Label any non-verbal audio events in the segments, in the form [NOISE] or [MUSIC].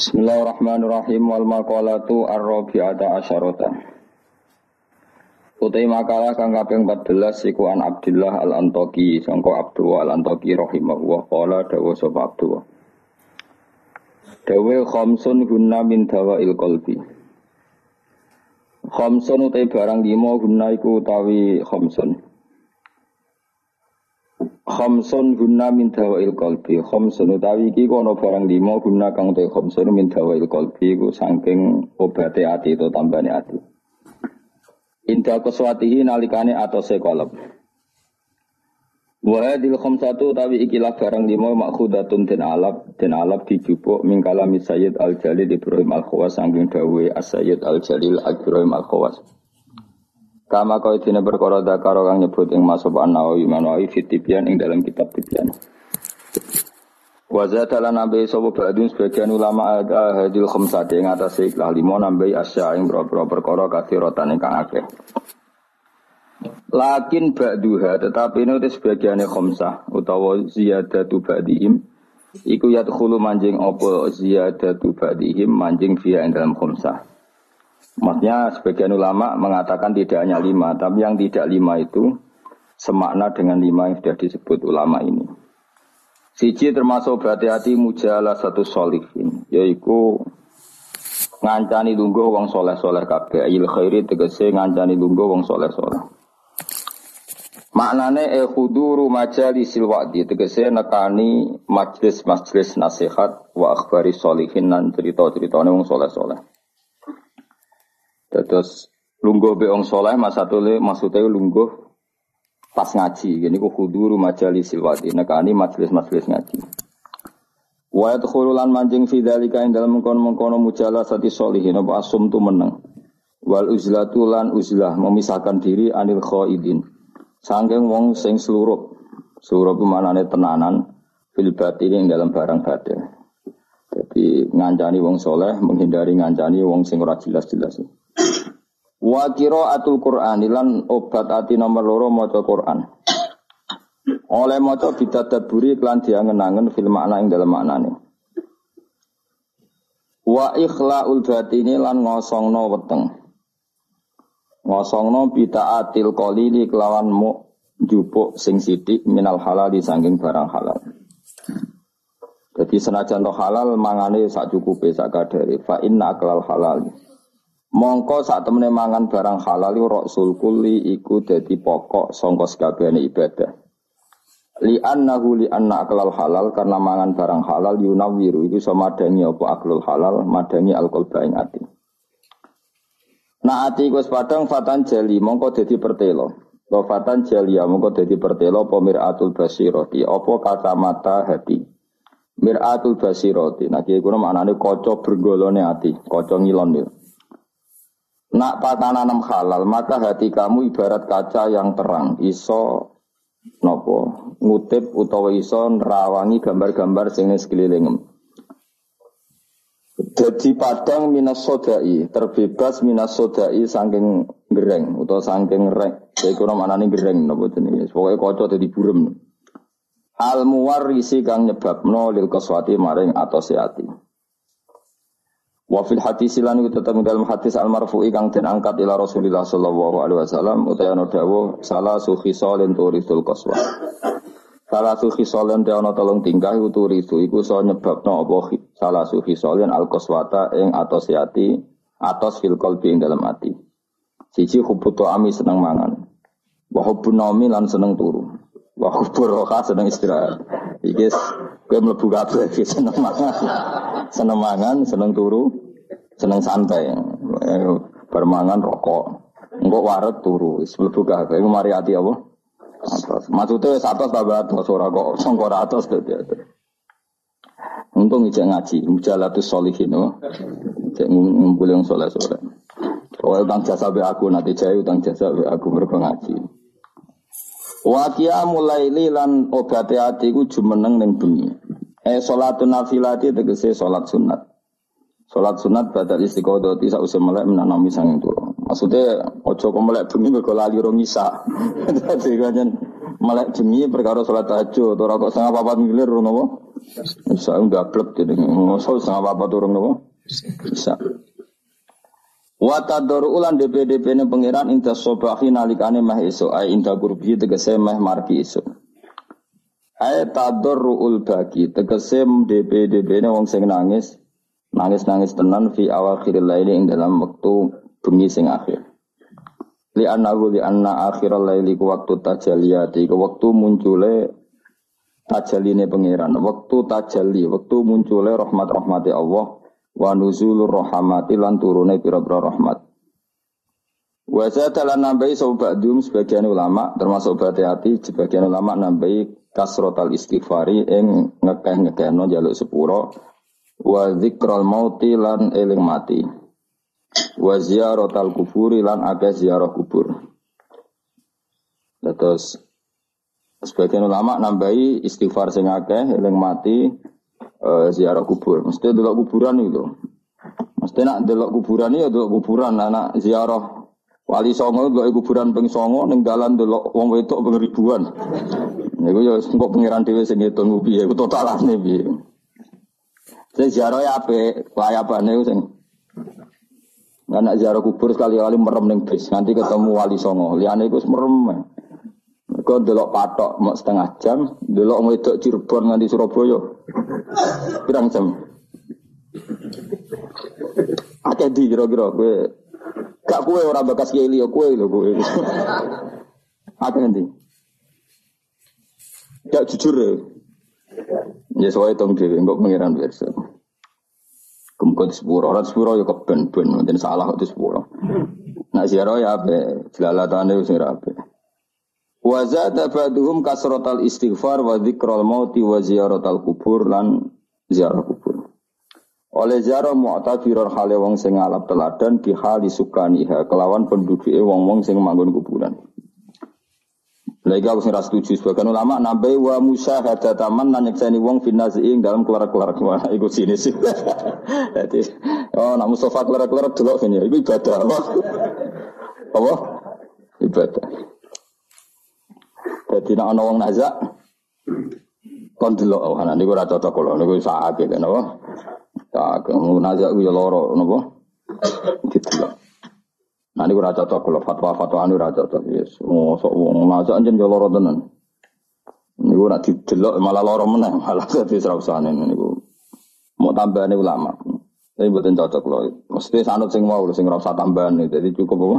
Bismillahirrahmanirrahim wal maqalatu ar-rabi'ata asyarata. Utai makalah kang kaping 14 iku an Abdullah al-Antoki sangka Abdullah al-Antoki rahimahullah qala dawa sapa Abdullah. Dawe khamsun gunna min dawail qalbi. Khamsun utai barang lima gunna iku utawi khamsun. Khamsun guna min dawail qalbi. Khamsun utawi iki kono barang lima guna kang te khamsun min dawail qalbi ku saking obate ati itu tambane ati. Indah keswatihi nalikane atose kolab. Wa hadil khamsatu utawi ikilah barang lima makhudatun den alab den alab dijupuk mingkalami Sayyid Al Jalil Ibrahim Al Khawas saking dawe As-Sayyid Al Jalil Ibrahim Al Khawas. Kama kau dina perkara dakaro kang nyebut ing masuk an-Nawawi Manawi fitibian ing dalam kitab Tibyan. Wazat ala nabi sopo badun sebagian ulama ada hadil khamsati ing atas ikhlah limo nambai asya ing bro-bro perkara kathiratan ingkang akeh. Lakin ba'duha tetapi ini sebagiannya khamsah utawa ziyadatu ba'dihim Iku yadkhulu manjing opo ziyadatu ba'dihim manjing via ing dalam khamsah. Maksudnya sebagian ulama mengatakan tidak hanya lima, tapi yang tidak lima itu semakna dengan lima yang sudah disebut ulama ini. Siji termasuk berhati-hati mujalah satu solihin, yaitu ngancani lungguh wong soleh soleh kabeh il khairi tegese ngancani lungguh wong soleh soleh. Maknane e khuduru majalisil wa'di tegese nekani majlis-majlis nasihat wa akhbari solihin nan cerita-ceritane wong soleh soleh. Terus lungguh beong soleh mas satu le maksudnya lungguh pas ngaji. Gini ku khuduru majalis silwati. Nekani majelis-majelis ngaji. Wa yadkhululan mancing fi dzalika ing dalem mengkono-mengkono mujalasati sholihin apa asum tu meneng. Wal uzlatu lan uzlah memisahkan diri anil khaidin. Sangking wong sing seluruh. Seluruh pemanane tenanan fil batin ing dalam barang batin. Jadi ngancani wong soleh menghindari ngancani wong sing ora jelas-jelas. Wa atul Qur'an lan obat ati nomor loro maca Qur'an. Oleh maca bidadaburi klan diangen-angen fil makna ing dalam maknane. Wa ikhlaul batini lan ngosongno weteng. Ngosongno bidaatil qalili kelawan mu jupuk sing sidik minal halal di sangking barang halal. Jadi senajan halal mangane sak cukupe sak kadare fa inna aklal halal. Mongko saat temene mangan barang halal rasul kulli iku dadi pokok sangka sekabehane ibadah. Li annahu li anna aklal halal karena mangan barang halal yunawiru iku iso madangi apa aklul halal madangi alkohol ing ati. Nah ati iku padang fatan jali mongko dadi pertelo. Lo fatan jalia mongko dadi pertelo pemiratul basiroti apa kacamata hati. Miratul basiroti. Nah kiye kuna maknane kaca bergolone ati, kaca ngilon ya. Nak patananam halal, maka hati kamu ibarat kaca yang terang. Iso nopo ngutip utawa iso nerawangi gambar-gambar sing sekelilingem. Jadi padang minas sodai, terbebas minas sodai saking gereng utawa saking rek. Saya kurang mana nih gereng nopo jenis. Pokoknya kocok jadi burem. Al muwarisi kang nyebab no lil keswati maring atau seati. Wa fil hadis lan tetep dalam hadis al marfu'i kang den angkat ila Rasulillah sallallahu alaihi wasallam utawa dawuh salah su khisalin turisul qaswa. Salah su khisalin de ana tolong tingkah iku turisu iku so nyebabno apa salah su khisalin al qaswata ing atos ati atos fil qalbi ing dalam ati. Siji hubutu ami seneng mangan. Wa naumi lan seneng turu. Wa hubbur seneng istirahat. Iki kowe mlebu kabeh seneng mangan. Seneng mangan, seneng turu, seneng santai. Bermangan rokok. Engko waret turu, wis mlebu kabeh. Iku mari ati apa? Atas. Maksudnya wis atas tambah atas ora kok sangka atas dadi atas. Untung ijek ngaji, mujalatus solihin. Oh. Ijek ngumpul yang soleh-soleh. Oh, utang jasa be aku nanti jaya utang jasa be aku mergo ngaji. Wakia mulai lilan obate ati ku jumeneng ning bengi. Eh salatun nafilati tegese salat sunat. Salat sunat badal istiqodoti sausé melek menanami sanging turu. Maksudnya ojo kok melek bengi mergo lali rong isa. [LAUGHS] Dadi kanjen melek bengi perkara salat tahajud ora kok setengah papat ngono apa? Bisa enggak blek jadi ngosol sama apa turun nopo. Bisa. Wata doru ulan DPDP ini pangeran inta sobahi nalikane mah iso ay inta gurbi tegese mah marki iso. Ay tadorru ul bagi tegese DPDP ini wong sing nangis nangis nangis tenan fi awal khiril laili ing dalam waktu bengi sing akhir. Li annahu li anna akhiral laili ku waktu tajaliyati ku waktu muncule tajaline pangeran, waktu tajalli, waktu muncule rahmat rahmati Allah wa nuzulur rahmati lan turune pira-pira rahmat. Wa zadalan nambahi dum sebagian ulama termasuk berhati hati sebagian ulama nambahi kasrotal istighfari ing ngekeh-ngekehno jaluk sepuro wa zikral mauti lan eling mati wa ziyaratal kuburi lan akeh ziarah kubur. Terus sebagian ulama nambahi istighfar sing akeh eling mati uh, ziarah kubur. Mesti delok kuburan itu. Mesti nak delok kuburan ya delok kuburan anak ziarah wali songo delok kuburan ping songo ning dalan delok wong wedok ping ribuan. Niku ya engko pengiran dhewe sing ngitung piye ku totalane piye. Sing ziarah ya apik, layapane sing Nggak nak ziarah kubur sekali-kali merem ning bis, nanti ketemu wali songo. Liane iku merem. Kau delok patok mau setengah jam, delok wedok Cirebon nganti Surabaya. Pirang jam? Akeh di kira-kira kowe. Gak kowe ora bakas kiai liya kowe lho kowe. Akeh nanti. Gak jujur ya. Ya soalnya tong dhewe mbok pengiran biasa. Kemukot sepuro, orang sepuro ya keben-ben, mungkin salah kok sepuro. Nak ziarah ya apa, jelalatane wis ora apa. Wa zada ba'duhum kasratal istighfar wa dzikral mauti wa ziyaratal kubur lan ziarah kubur. Oleh ziarah mu'tabirar hale wong sing ngalap teladan di hali sukaniha kelawan penduduke wong-wong sing manggon kuburan. Lagi aku sing setuju sebagian ulama nambai wa musa taman nan nyekseni wong finazi ing dalam keluar-keluar wah iku sini sih. [LAUGHS] Jadi oh nak Mustafa keluar-keluar delok sini iku ibadah apa? [LAUGHS] Apa? Ibadah. Jadi nak ana wong nazak kon delok oh ana niku ora cocok kula niku sakit napa. Tak kamu nazak ku ya lara napa. Didelok. Nah niku ora cocok kula fatwa-fatwa anu ora cocok. Yes, mosok wong nazak anjen ya lara tenan. Niku nak didelok malah lara meneh, [LAUGHS] malah dadi srausane niku. Mau tambahane ulama. Tapi buatin cocok loh. Mesti sanut sing mau sing ora usah tambahan. Jadi cukup apa?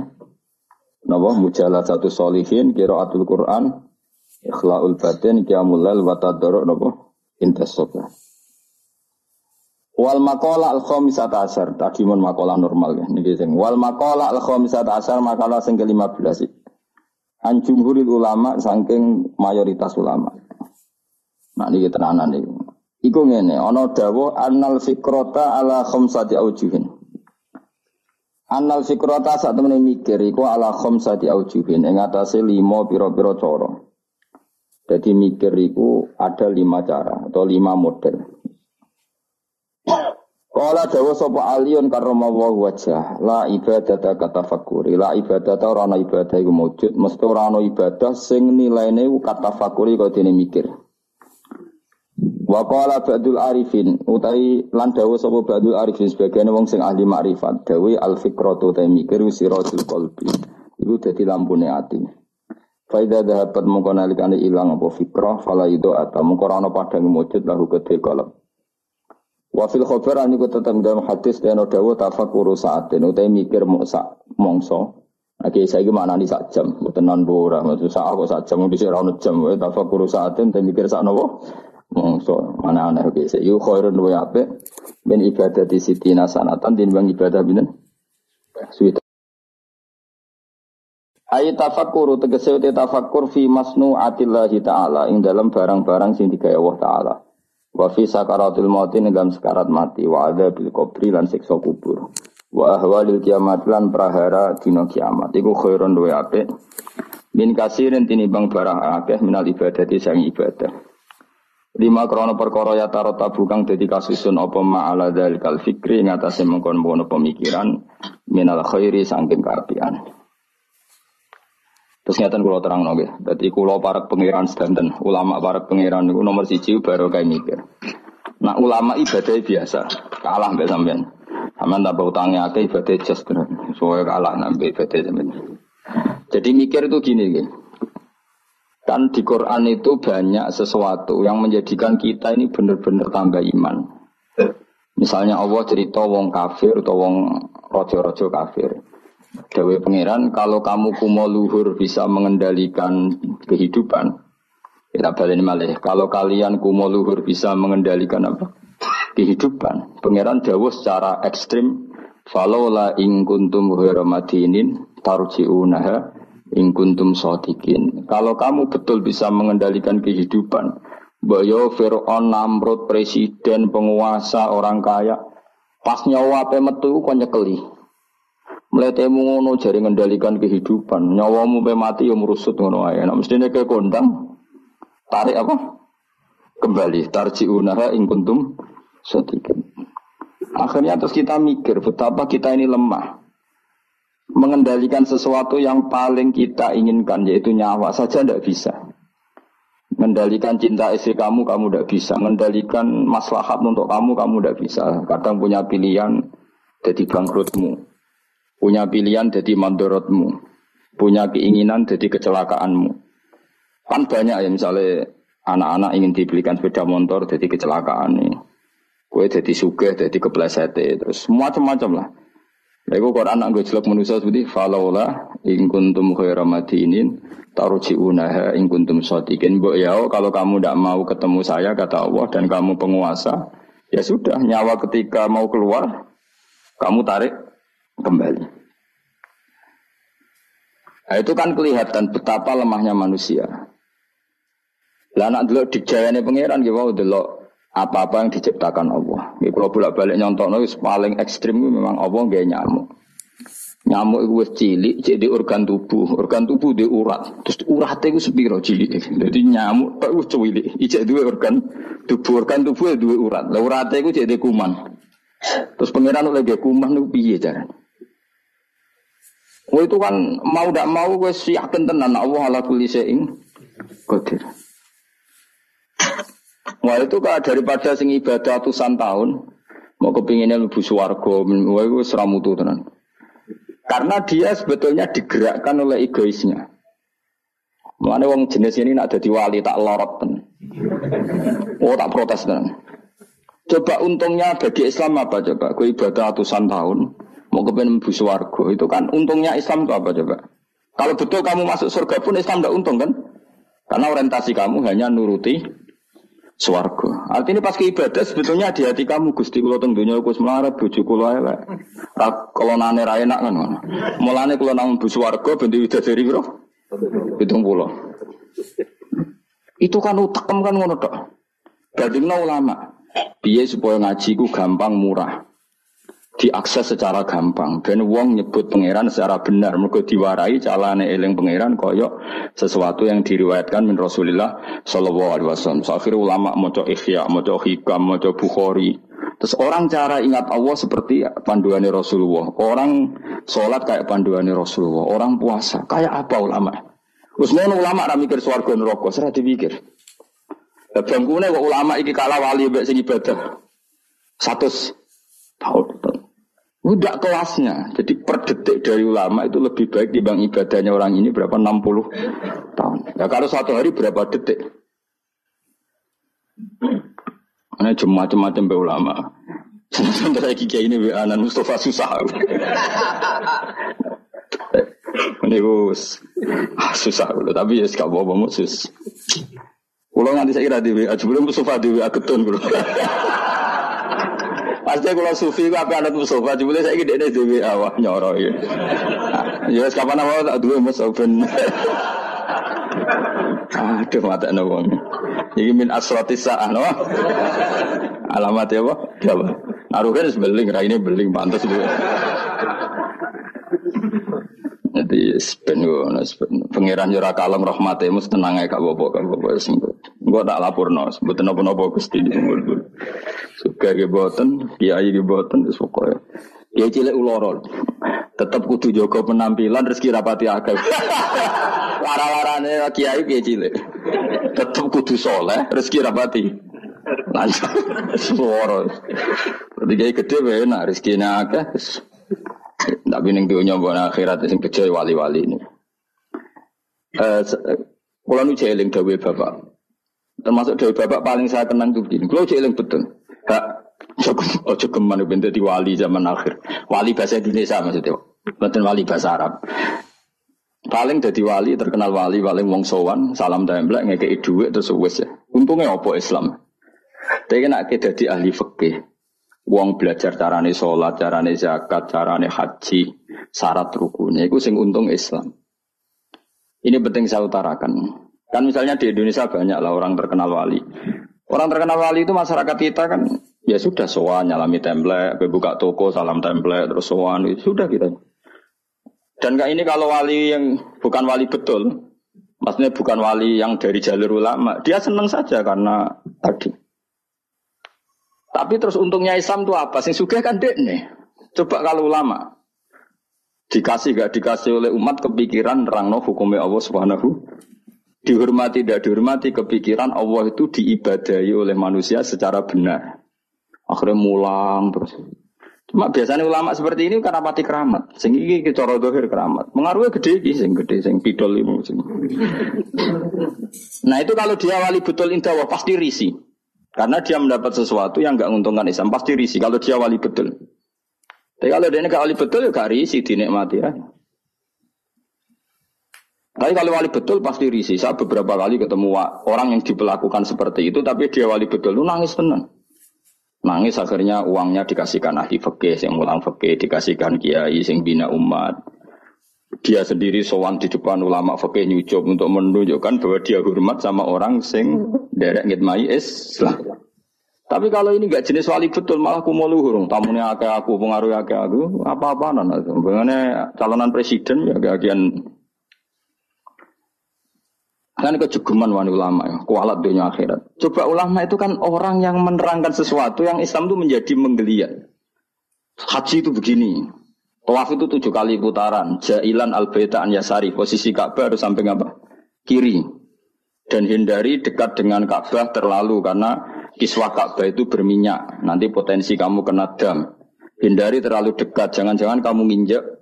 Napa mujalah satu solihin atul Quran Ikhlaul batin qiyamul lail wa tadarruk Wal makola al khamisat asar. Tadi mon makola normal ya. Niki sing wal makola al khamisat asar makalah sing ke-15. An jumhuril ulama saking mayoritas ulama. Nah niki tenanan iki. Iku ngene, ana dawuh annal fikrata ala khamsati aujuhin. Annal fikrata sak temene mikir iku ala khamsati aujuhin ing atase 5 pira-pira cara. Jadi mikir itu ada lima cara atau lima model. Kala dawa sapa aliyun karoma wa wajah la ibadah kata fakuri la ibadah ta ora ibadah iku mujud mesti ora ana ibadah sing nilaine kata fakuri kok dene mikir. Wa qala ba'dul arifin utai lan dawa sapa ba'dul arifin sebagian wong sing ahli makrifat dawe al fikratu ta mikir siratul qalbi. Iku dadi lampune ati. Faida dahabat mongko nalikane ilang apa fikrah fala ido ata mongko ora ana padang mujud lahu kedhe. Wa fil khabar ani ku tetep dalam hadis dan dawa tafakkur saatin. Utai mikir mongsa mongso. Oke, saya gimana nih sak jam, bukan non bora, maksud saya aku sak jam, bisa rawon jam, ya tafakkur saatin, dan mikir sak nopo, mongso, mana aneh, oke, saya yuk khairun wa ape, ben ibadah di siti nasanatan, bang ibadah binen, suwita. Ayat tafakkur tegese te tafakkur fi masnu atillahi taala. Ing dalam barang-barang sing digawe Allah taala. Wa fi sakaratul maut ing dalam sekarat mati wa ada bil qabri lan siksa kubur. Wa ahwalil kiamat lan prahara dina kiamat. Iku khairun duwe apik. Min kasirin tinibang barang akeh minal ibadati sang ibadah. Lima krono perkara ya tarot tabukang dadi kasusun apa ma'ala dalikal fikri ngatasi mengkon-mengkon pemikiran minal khairi sangking karpian. Terus ngeten kula terang nggih. Dadi kula para pangeran sedanten, ulama para pangeran niku nomor siji baru kayak mikir. Nah ulama ibadah biasa, kalah mbek sampean. Sampean tambah utangnya akeh ibadah tenan. Soale kalah nambah ibadah sampean. Jadi mikir itu gini gini. Kan di Quran itu banyak sesuatu yang menjadikan kita ini benar-benar tambah iman. Misalnya Allah cerita wong kafir atau wong rojo-rojo kafir. Dewi pangeran, kalau kamu kumo luhur bisa mengendalikan kehidupan, kita balik malih. Kalau kalian kumo luhur bisa mengendalikan apa? Kehidupan. Pangeran Dawo secara ekstrim, falola ing kuntum madinin tarji'unaha ing kuntum sotikin. Kalau kamu betul bisa mengendalikan kehidupan, Bayo Fir'aun, Namrud, presiden, penguasa, orang kaya, pas nyawa metu kau nyekeli. Mletemu ngono jari mengendalikan kehidupan. Nyawamu pe mati yo merusut ngono ae. Nek mestine ke kondang tarik apa? Kembali tarjiunaha ing kuntum sadiqin. Akhirnya terus kita mikir betapa kita ini lemah. Mengendalikan sesuatu yang paling kita inginkan yaitu nyawa saja tidak bisa. Mengendalikan cinta istri kamu, kamu tidak bisa. Mengendalikan maslahat untuk kamu, kamu tidak bisa. Kadang punya pilihan jadi bangkrutmu. Punya pilihan jadi mandorotmu. Punya keinginan jadi kecelakaanmu. Kan banyak ya misalnya anak-anak ingin dibelikan sepeda motor jadi kecelakaan nih. Kue jadi suge, jadi kepleset terus macam-macam lah. Lalu Quran anak gue jelek manusia seperti falaula ing kuntum khaira madinin tarji'unaha ing kuntum shadiqin. Mbok ya kalau kamu tidak mau ketemu saya kata Allah dan kamu penguasa, ya sudah nyawa ketika mau keluar kamu tarik kembali. Nah, itu kan kelihatan betapa lemahnya manusia. Lah anak dulu dijayane pangeran gitu, wow dulu apa-apa yang diciptakan Allah. Gitu, kalau bolak balik nyontok itu paling ekstrim memang Allah gak nyamuk. Nyamuk itu cilik jadi organ tubuh, organ tubuh di urat. Terus uratnya itu sepiro cilik. Jadi nyamuk itu cilik. Ijek dua organ tubuh, organ tubuh dua urat. Lah uratnya itu jadi kuman. Terus pangeran lagi kuman itu piye caranya? Wah itu kan mau tidak mau gue yakin tenan Allah ala kulli syai'in qadir. Wah itu kan daripada sing ibadah ratusan tahun mau kepinginnya lebih suwargo, wah itu seramutu tenan. Karena dia sebetulnya digerakkan oleh egoisnya. Mana wong jenis ini nak jadi wali tak lorot ten. Oh tak protes tenan. Coba untungnya bagi Islam apa coba? Gue ibadah ratusan tahun, mau kepengen mlebu warga itu kan untungnya Islam itu apa coba? Kalau betul kamu masuk surga pun Islam tidak untung kan? Karena orientasi kamu hanya nuruti swarga. Artinya pas ke ibadah sebetulnya di hati kamu Gusti kula teng donya kus melarat bojo kula elek. Kalau nane ra enak kan. Mulane kula nang mlebu swarga ben widadari piro? 70. Itu kan utekem kan ngono tok. Dadine ulama. Biaya supaya ngaji ku gampang murah diakses secara gampang dan wong nyebut pangeran secara benar mergo diwarai calane eling pangeran koyo sesuatu yang diriwayatkan min Rasulillah sallallahu alaihi wasallam. Ulama maca Ihya, maca Hikam, maca Bukhari. Terus orang cara ingat Allah seperti panduannya Rasulullah. Orang sholat kayak panduannya Rasulullah. Orang puasa kayak apa ulama? Terus ulama ra mikir swarga neraka, serah dipikir. Lah bangkune kok ulama iki kalah wali mbek sing ibadah. Satu tahun. Udah kelasnya. Jadi per detik dari ulama itu lebih baik dibanding ibadahnya orang ini berapa 60 tahun. Ya kalau satu hari berapa detik? Ini macam-macam be ulama. Sampai saya kiki ini anak Mustafa susah. Ini ah, susah tapi ya sekarang bawa sus. Kalau nanti saya kira di WA, sebelum Mustafa di WA ketun Pasti kalau sufi itu apa anak Mustafa, cuma saya gede deh dewi awak nyoro ya. Ya kapan nama tak dua mas open. Aduh mata nawang. Ini min asrati sa'ah. Alamat ya pak? Ya pak. Naruhnya beling, ini beling pantas juga. Jadi sepen ngono, pangeran jura kalem rahmate mus kak bobo kak bobo sembut. Gua tak lapor no, sebut nopo nopo gusti sembut. Suka ge boten, kiai ge boten, wis pokoke. Kiai cilik ulorol. Tetap kudu jaga penampilan rezeki rapati akeh. [LAUGHS] Lara-larane kiai piye cilik. Tetep kudu soleh, rezeki rapati. Lancar. Suara. Berarti kiai gede wae nak rezekine akeh. Tapi ning dunya mbok akhirat sing bejo wali-wali ini. Eh kula nu jeling dawuh Bapak. Termasuk dawuh Bapak paling saya kenang tuh begini. Kula jeling betul. Hak ojo geman ben dadi wali zaman akhir. Wali bahasa Indonesia maksudnya. Bukan wali bahasa Arab. Paling jadi wali, terkenal wali, paling wong sowan, salam templek, ngekei duit, terus wes ya. Untungnya apa Islam? Tapi nak jadi ahli fikih. Wong belajar carane sholat, carane zakat, carane haji, syarat rukunnya. Itu sing untung Islam. Ini penting saya utarakan. Kan misalnya di Indonesia banyak lah orang terkenal wali. Orang terkenal wali itu masyarakat kita kan ya sudah sowan nyalami template, buka toko salam template terus sowan itu sudah kita. Dan kayak ini kalau wali yang bukan wali betul, maksudnya bukan wali yang dari jalur ulama, dia senang saja karena tadi. Tapi terus untungnya Islam itu apa? Sing suka kan dek nih. Coba kalau ulama dikasih gak dikasih oleh umat kepikiran rangno hukumnya Allah Subhanahu dihormati tidak dihormati kepikiran Allah itu diibadahi oleh manusia secara benar. Akhirnya mulang terus. Cuma biasanya ulama seperti ini karena mati keramat. Sing iki cara dohir keramat. Mengaruhnya gede iki sing gede sing pidol. Sing. Nah itu kalau dia wali betul indah pasti risi. Karena dia mendapat sesuatu yang nggak menguntungkan Islam pasti risi. Kalau dia wali betul. Tapi kalau dia nggak wali betul ya gak risi dinikmati ya. Tapi kalau wali betul pasti risi. Saya beberapa kali ketemu orang yang diperlakukan seperti itu, tapi dia wali betul, lu nangis tenang. Nangis akhirnya uangnya dikasihkan ahli fikih, yang mulang fikih, dikasihkan kiai, sing bina umat. Dia sendiri sowan di depan ulama fikih nyucup untuk menunjukkan bahwa dia hormat sama orang sing derek ngitmai Islam. Tapi kalau ini gak jenis wali betul malah aku mau luhur, tamunya akeh aku, pengaruh aku, apa-apa. Bagaimana calonan presiden ya gagian Kan kejegeman wani ulama ya, kualat dunia akhirat. Coba ulama itu kan orang yang menerangkan sesuatu yang Islam itu menjadi menggeliat. Haji itu begini. Tawaf itu tujuh kali putaran. Jailan al an yasari. Posisi Ka'bah harus sampai apa? Kiri. Dan hindari dekat dengan Ka'bah terlalu karena kiswah Ka'bah itu berminyak. Nanti potensi kamu kena dam. Hindari terlalu dekat. Jangan-jangan kamu nginjek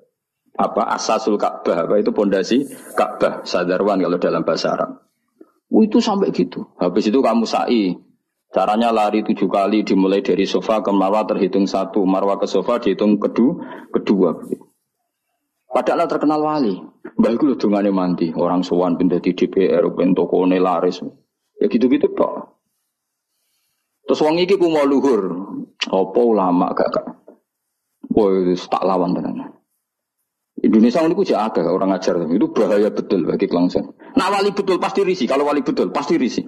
apa asasul Ka'bah apa itu pondasi Ka'bah sadarwan kalau dalam bahasa Arab. Oh, itu sampai gitu. Habis itu kamu sa'i. Caranya lari tujuh kali dimulai dari sofa ke marwah terhitung satu, marwah ke sofa dihitung kedua, kedua. Padahal terkenal wali. Baik itu dungane mandi. Orang sowan pindah di DPR, toko laris. Ya gitu-gitu kok. Terus wong iki ku mau luhur. Apa ulama gak gak. Woi, tak lawan tenan. Indonesia ini kuja agak orang ajar itu bahaya betul bagi kelangsungan. Nah wali betul pasti risi. Kalau wali betul pasti risi.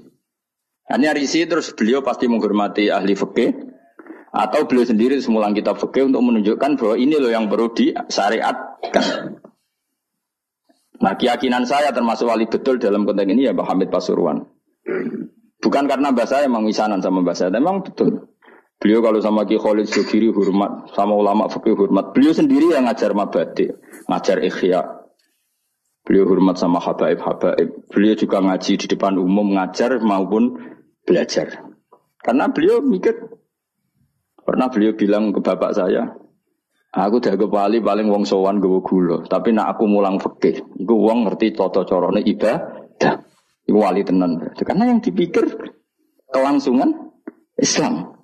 Hanya risi terus beliau pasti menghormati ahli fikih atau beliau sendiri semulang kitab fikih untuk menunjukkan bahwa ini loh yang perlu disyariatkan. Nah keyakinan saya termasuk wali betul dalam konteks ini ya Pak Hamid Pasuruan. Bukan karena bahasa saya emang misanan sama bahasa memang betul. Beliau kalau sama Ki Khalid Sugiri hormat, sama ulama fikih hormat. Beliau sendiri yang ngajar mabadi, ngajar ikhya. Beliau hormat sama habaib-habaib. Beliau juga ngaji di depan umum, ngajar maupun belajar. Karena beliau mikir, pernah beliau bilang ke bapak saya, aku udah kepali paling wong sowan gue gula. Tapi nak aku mulang fikih, gue wong ngerti toto corone ibadah. Wali tenan. Karena yang dipikir kelangsungan Islam.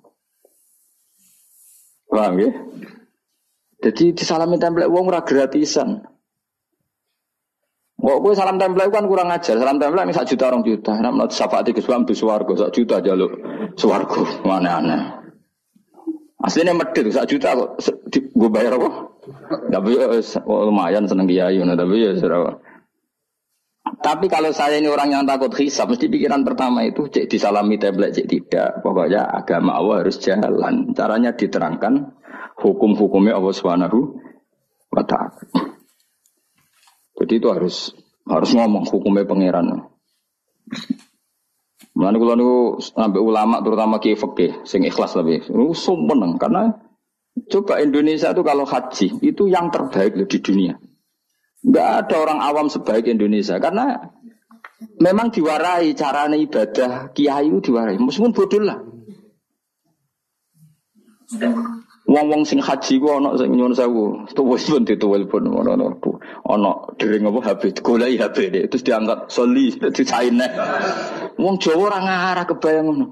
Paham ya? Jadi disalami template wong ora gratisan. Kok kowe salam template kan kurang ajar. Salam template sak juta orang juta. Nek menurut syafaat ke suam swarga sak juta jaluk swarga. Mana aneh. Aslinya medit sak juta kok gue bayar apa? Tapi ya, lumayan seneng kiai tapi ya serah. Tapi kalau saya ini orang yang takut hisab, mesti pikiran pertama itu cek disalami tablet, cek tidak. Pokoknya agama Allah harus jalan. Caranya diterangkan hukum-hukumnya Allah Subhanahu wa taala. Jadi itu harus harus ngomong hukumnya pangeran. Mulane kula niku sampai ulama terutama kiai fikih sing ikhlas lebih. Niku sumeneng karena coba Indonesia itu kalau haji itu yang terbaik di dunia. Nggak ada orang awam sebaik Indonesia karena memang diwarai cara ibadah kiai diwarai meskipun bodoh lah. Wong-wong sing haji ku ana sing nyuwun sewu, tuwes pun dituwel pun ana ana dering apa goleki HP deh terus diangkat soli dicaine. Wong Jawa ora ngarah kebayang ngono.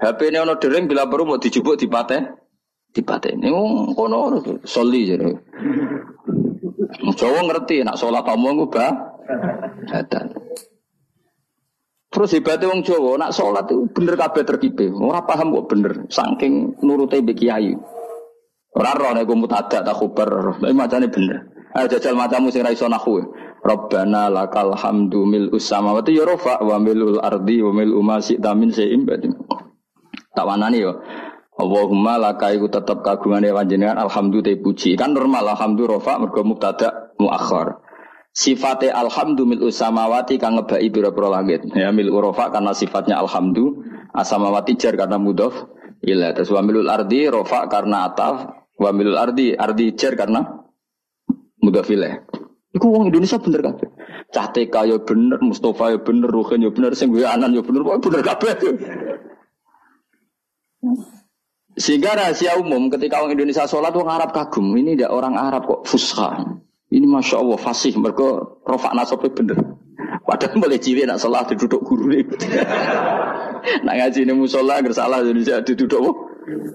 HP ini ana dering bila perlu mau dijupuk dipaten dipateni. Wong kono soli jare. Jawa ngerti nak sholat omong ku ba badan. Terus hebatnya wong Jawa, nak sholat itu bener kabeh terkipe. Ora paham kok bener, saking nurute mbek kiai. Ora roh nek mutada tak khubar, macane bener. Ayo jajal macamu sing ra iso nahu. Rabbana lakal hamdu mil usamawati ya rafa wa milul ardi wa mil umasi tamin seim Tak wanani yo. Allahumma laka iku tetep kagungane panjenengan alhamdulillah puji. Kan normal alhamdulillah rafa mergo mubtada muakhir. Sifatnya alhamdu mil usamawati kang ngebai biro-biro langit. Ya mil urofa karena sifatnya alhamdu. Asamawati jar karena mudhof ilah. Terus wa milul ardi rofa karena ataf. Wa milul ardi ardi jar karena mudhof ilah. Iku wong Indonesia bener kabeh. Cah TK ya bener, Mustafa ya bener, Ruhin ya bener, sing anan ya bener, bener kabeh. Sehingga rahasia umum ketika orang Indonesia sholat orang Arab kagum. Ini tidak orang Arab kok fusha. Ini masya Allah fasih mereka rofak nasabnya bener. Padahal boleh cilik nak salah duduk guru nih. [LAUGHS] nak ngaji ini musola agar salah Indonesia duduk?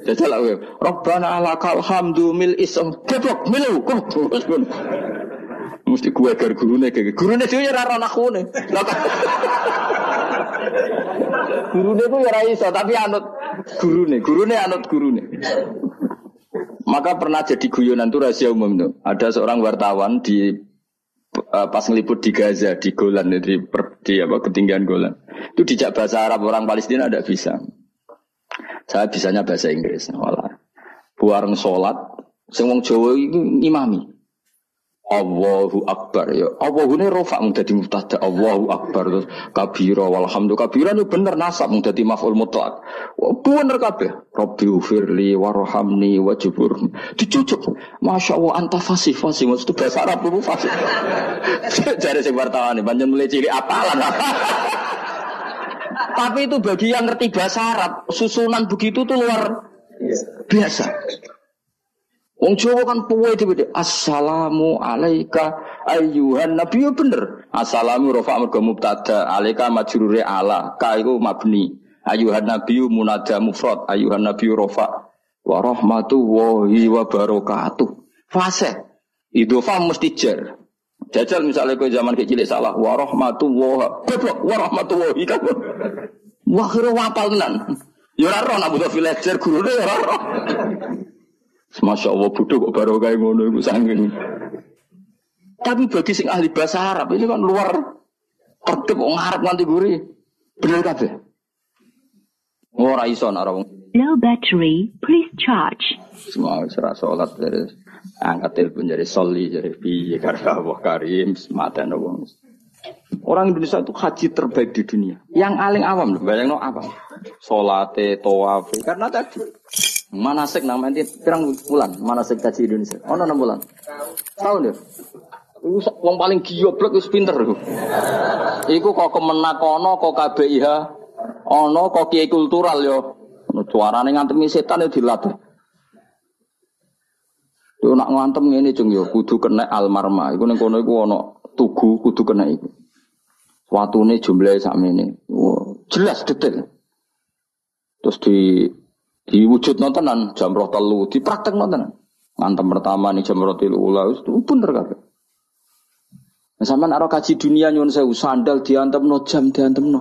Jajal lah gue. Robbana alakal hamdu mil isam. Keblok milu. [LAUGHS] Mesti gue agar guru nih kayak guru nih dia rara aku nih. Gue ya raiso tapi anut guru nih. Guru nih anut guru nih. Maka pernah jadi guyonan itu rahasia umum tuh. Ada seorang wartawan di uh, pas ngeliput di Gaza di Golan di, di apa ketinggian Golan. Itu dijak bahasa Arab orang Palestina ada bisa. Saya bisanya bahasa Inggris. Walah. Buareng sholat, semua Jawa itu imami. Allahu Akbar ya. Allahu ini rofa menjadi mubtada. Allahu Akbar terus kabira walhamdulillah. Kabira itu bener nasab menjadi maf'ul mutlak. Bener kabeh. Rabbi ufirli warhamni wajibur. Dicucuk. Masya Allah anta fasih fasih. Maksud bahasa Arab itu fasih. [LAUGHS] Jadi si wartawan banyak mulai ciri apalan. [LAUGHS] Tapi itu bagi yang ngerti bahasa Arab, susunan begitu tuh luar biasa. Wong Jawa kan puwe dhewe Assalamu alaika ayyuhan nabi yo bener. Assalamu rafa mergo mubtada, alaika majrure ala, ka iku mabni. Ayyuhan nabi munada mufrad, ayyuhan nabi rafa wa rahmatullahi wa barakatuh. Fase. Idhofa mesti jar. Jajal misalnya kau zaman kecil salah wa rahmatullah. Goblok wa rahmatullahi kan. Wah kira wapal tenan. Ya ora roh nak butuh villager gurune ya ora roh. Masya Allah bodoh kok baru kayak ngono itu sangking. Tapi bagi sing ahli bahasa Arab ini kan luar tertib wong Arab nganti guri. Bener kabeh. Ora iso nak Low battery, please charge. Semua serah sholat dari angkat telepon jadi soli jadi piye karena Allah Karim semata wong. Orang Indonesia itu haji terbaik di dunia. Yang paling awam loh, bayang no apa? Solate, toafe, karena tadi Manasik nang nanti pirang bulan manasik kaji Indonesia. Oh, enam bulan. Tahun deh. Iku wong paling goblok wis pinter iku. Iku kok kemenak ana kok KBIH ana kok kiai kultural yo. Suarane ngantemi setan yo dilatih. Yo nak ngantem ngene cung yo kudu kena almarma. Iku ning kono iku ana tugu kudu kena iku. Watune jumlahe sakmene. Jelas detail. Terus di Diwujud nontonan jam roh telu, dipraktek nontonan. Ngantem pertama nih jam roh telu ulah itu bener kabeh. Nah, sama naro kaji dunia nyun saya sandal diantem no jam diantem no.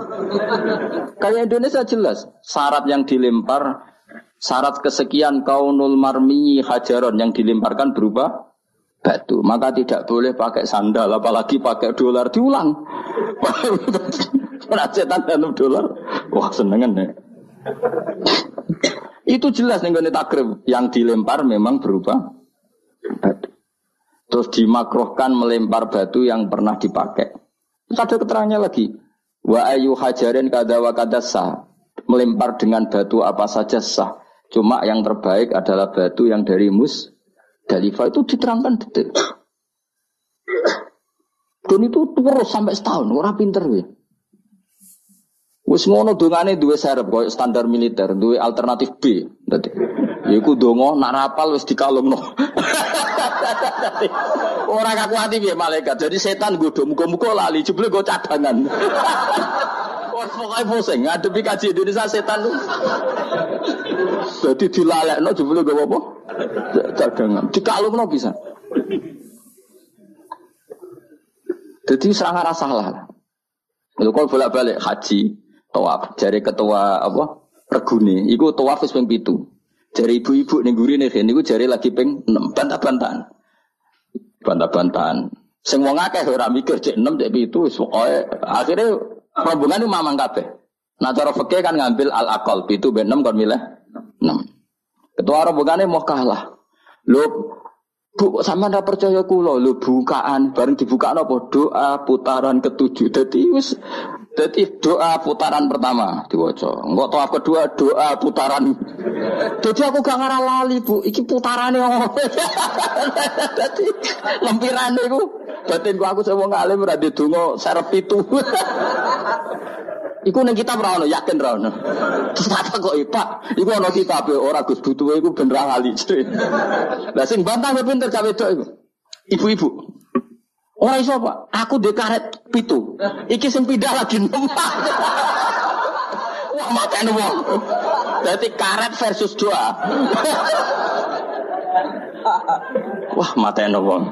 [LAUGHS] Kayak Indonesia jelas syarat yang dilempar syarat kesekian kaunul marmi hajaron yang dilemparkan berubah batu. Maka tidak boleh pakai sandal, apalagi pakai dolar diulang. [LAUGHS] Penacetan dalam dolar, wah senengan ya. Itu jelas nih takrib yang dilempar memang berubah batu. Terus dimakrohkan melempar batu yang pernah dipakai. Terus ada keterangannya lagi. Wa ayu hajarin kada wa kada sah. Melempar dengan batu apa saja sah. Cuma yang terbaik adalah batu yang dari mus. Dalifah itu diterangkan detik. Dan itu terus sampai setahun, orang pinter ya. Wis ngono dongane duwe serep koyo standar militer, duwe alternatif B. Dadi iku donga nak rapal wis dikalungno. [LAUGHS] Ora kaku hati piye malaikat. Jadi setan godho muga-muga lali jebule go cadangan. [LAUGHS] Wah, pokoknya pusing ngadepi kaji Indonesia setan tuh. Jadi dilalekno jebule go apa? Cadangan. Dikalungno bisa. Jadi sangat salah. Lalu kalau bolak-balik haji, tawaf, jari ketua apa? Regune, iku tawaf wis ping 7. Jari ibu-ibu ning gurine niku jari lagi ping 6 bantah-bantahan. Bantah-bantahan. Sing wong akeh ora mikir cek 6 cek 7 wis pokoke akhire rombongan mamang kabeh. Nah cara fikih kan ngambil al aqal 7 ben 6 kon milih 6. Ketua rombongane mau kalah. Lho Bu, sama ndak percaya kulo, lu bukaan, bareng dibuka apa? Doa putaran ketujuh. Jadi jadi doa putaran pertama diwaca. Enggak tahu kedua doa putaran. Jadi aku gak ngarah lali bu, iki putarannya [LAUGHS] oh. Jadi lempiran itu, batin aku semua ngalim berarti dungo serep itu. Iku neng kita ora yakin ora Terus apa kok Pak? Iku ono kitab ora Gus butuhe iku ben ra lali. [LAUGHS] Lah sing bantah pinter cawe iku. Ibu-ibu. Ora iso Pak, aku ndek karet pitu. Iki sing pindah lagi nom. [LAUGHS] Wah matene wong. Berarti karet versus doa. [LAUGHS] Wah matene wong.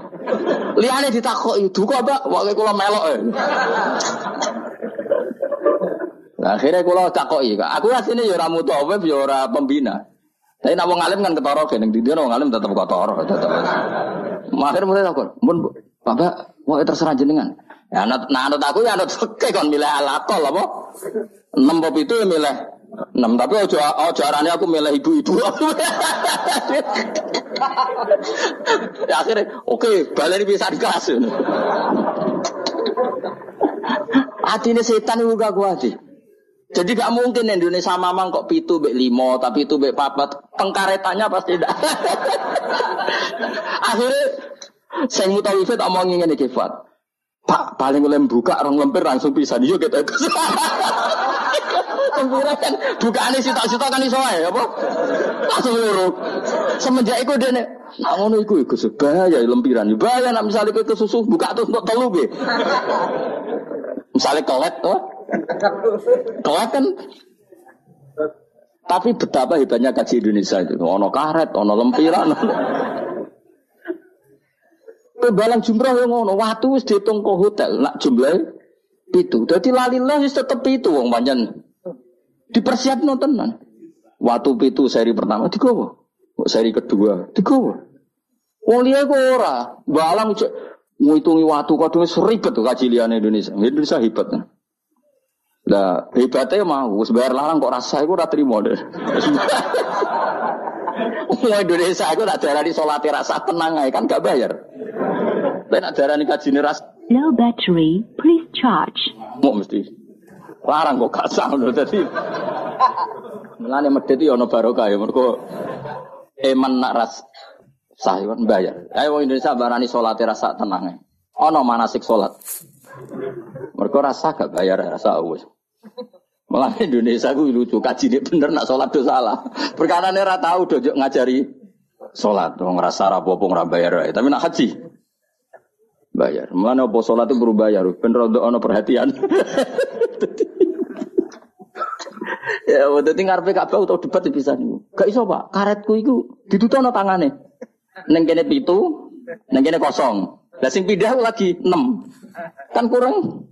Liane ditakoki, duka Pak, wae kula melok. Nah, akhirnya kalau takoki, aku aslinya ya ora mutawif ya ora pembina. Tapi nak wong alim kan ketara kene di dia wong alim tetep ketara tetep. Akhirnya mulai takon, "Mun Bapak, mau terserah jenengan." Ya anut nah anut aku ya anut [LAUGHS] fikih kon milih alakol apa? Enam bab itu ya milih enam tapi ojo ojo aku milih ibu-ibu. [LAUGHS] ya akhirnya oke baleni bisa di kelas. Atine setan gak kuat sih. Jadi gak mungkin Indonesia mamang kok pitu bek limo, tapi itu bek papat. Pengkaretannya pasti tidak. [LAUGHS] Akhirnya saya mutawifat omongin ini kifat. Pak paling oleh buka orang lempir langsung bisa dia kita. [LAUGHS] Lempiran kan bukaan ini sitok-sitok kan iso ae apa? Langsung loro. Semenjak itu dia nih, ngono iku iku sebaya lempiran. Bahaya nak misalnya kowe kesusu buka tuh untuk telu be. Misalnya kelet tuh. Kelet kan tapi betapa hebatnya kaji Indonesia itu. Ono karet, ono lempiran. Ono. Balang jumroh yang ngono, waktu wis dihitung ke hotel, nak jumlah itu. Jadi lalilah wis tetep itu wong panjen. Dipersiap tenan. Waktu itu seri pertama digowo. Seri kedua digowo. Wong liya kok ora. Balang cek ngitungi waktu kadung wis ribet tuh kaji liane Indonesia. Indonesia hebat. Lah hebatnya mau, wis bayar larang kok rasa iku ora trimo deh. [LAUGHS] Wong Indonesia aku tak darani salat rasa tenang ae kan gak bayar. Tapi nak darani kajine rasa Low battery, please charge. mau mesti larang kok gak sah lho dadi. Mulane medhit yo ono barokah ya mergo eman nak ras sah yo bayar. Ayo wong Indonesia barani salat rasa tenang ae. Ono manasik salat. Mergo rasa gak bayar rasa wis. Malah Indonesia gue lucu, kaji dia bener nak sholat do salah. Perkara ora tahu do ngajari sholat, wong rasa rapopo ora bayar. Tapi nak haji bayar. Malah opo sholat itu berubah bayar, ben rondo ono perhatian. ya, itu ngarepe Ka'bah utawa debat bisa nih. Gak iso pak, karetku itu ditutono tangane. Neng kene pitu, neng kene kosong. Lah pindah lagi enam, kan kurang.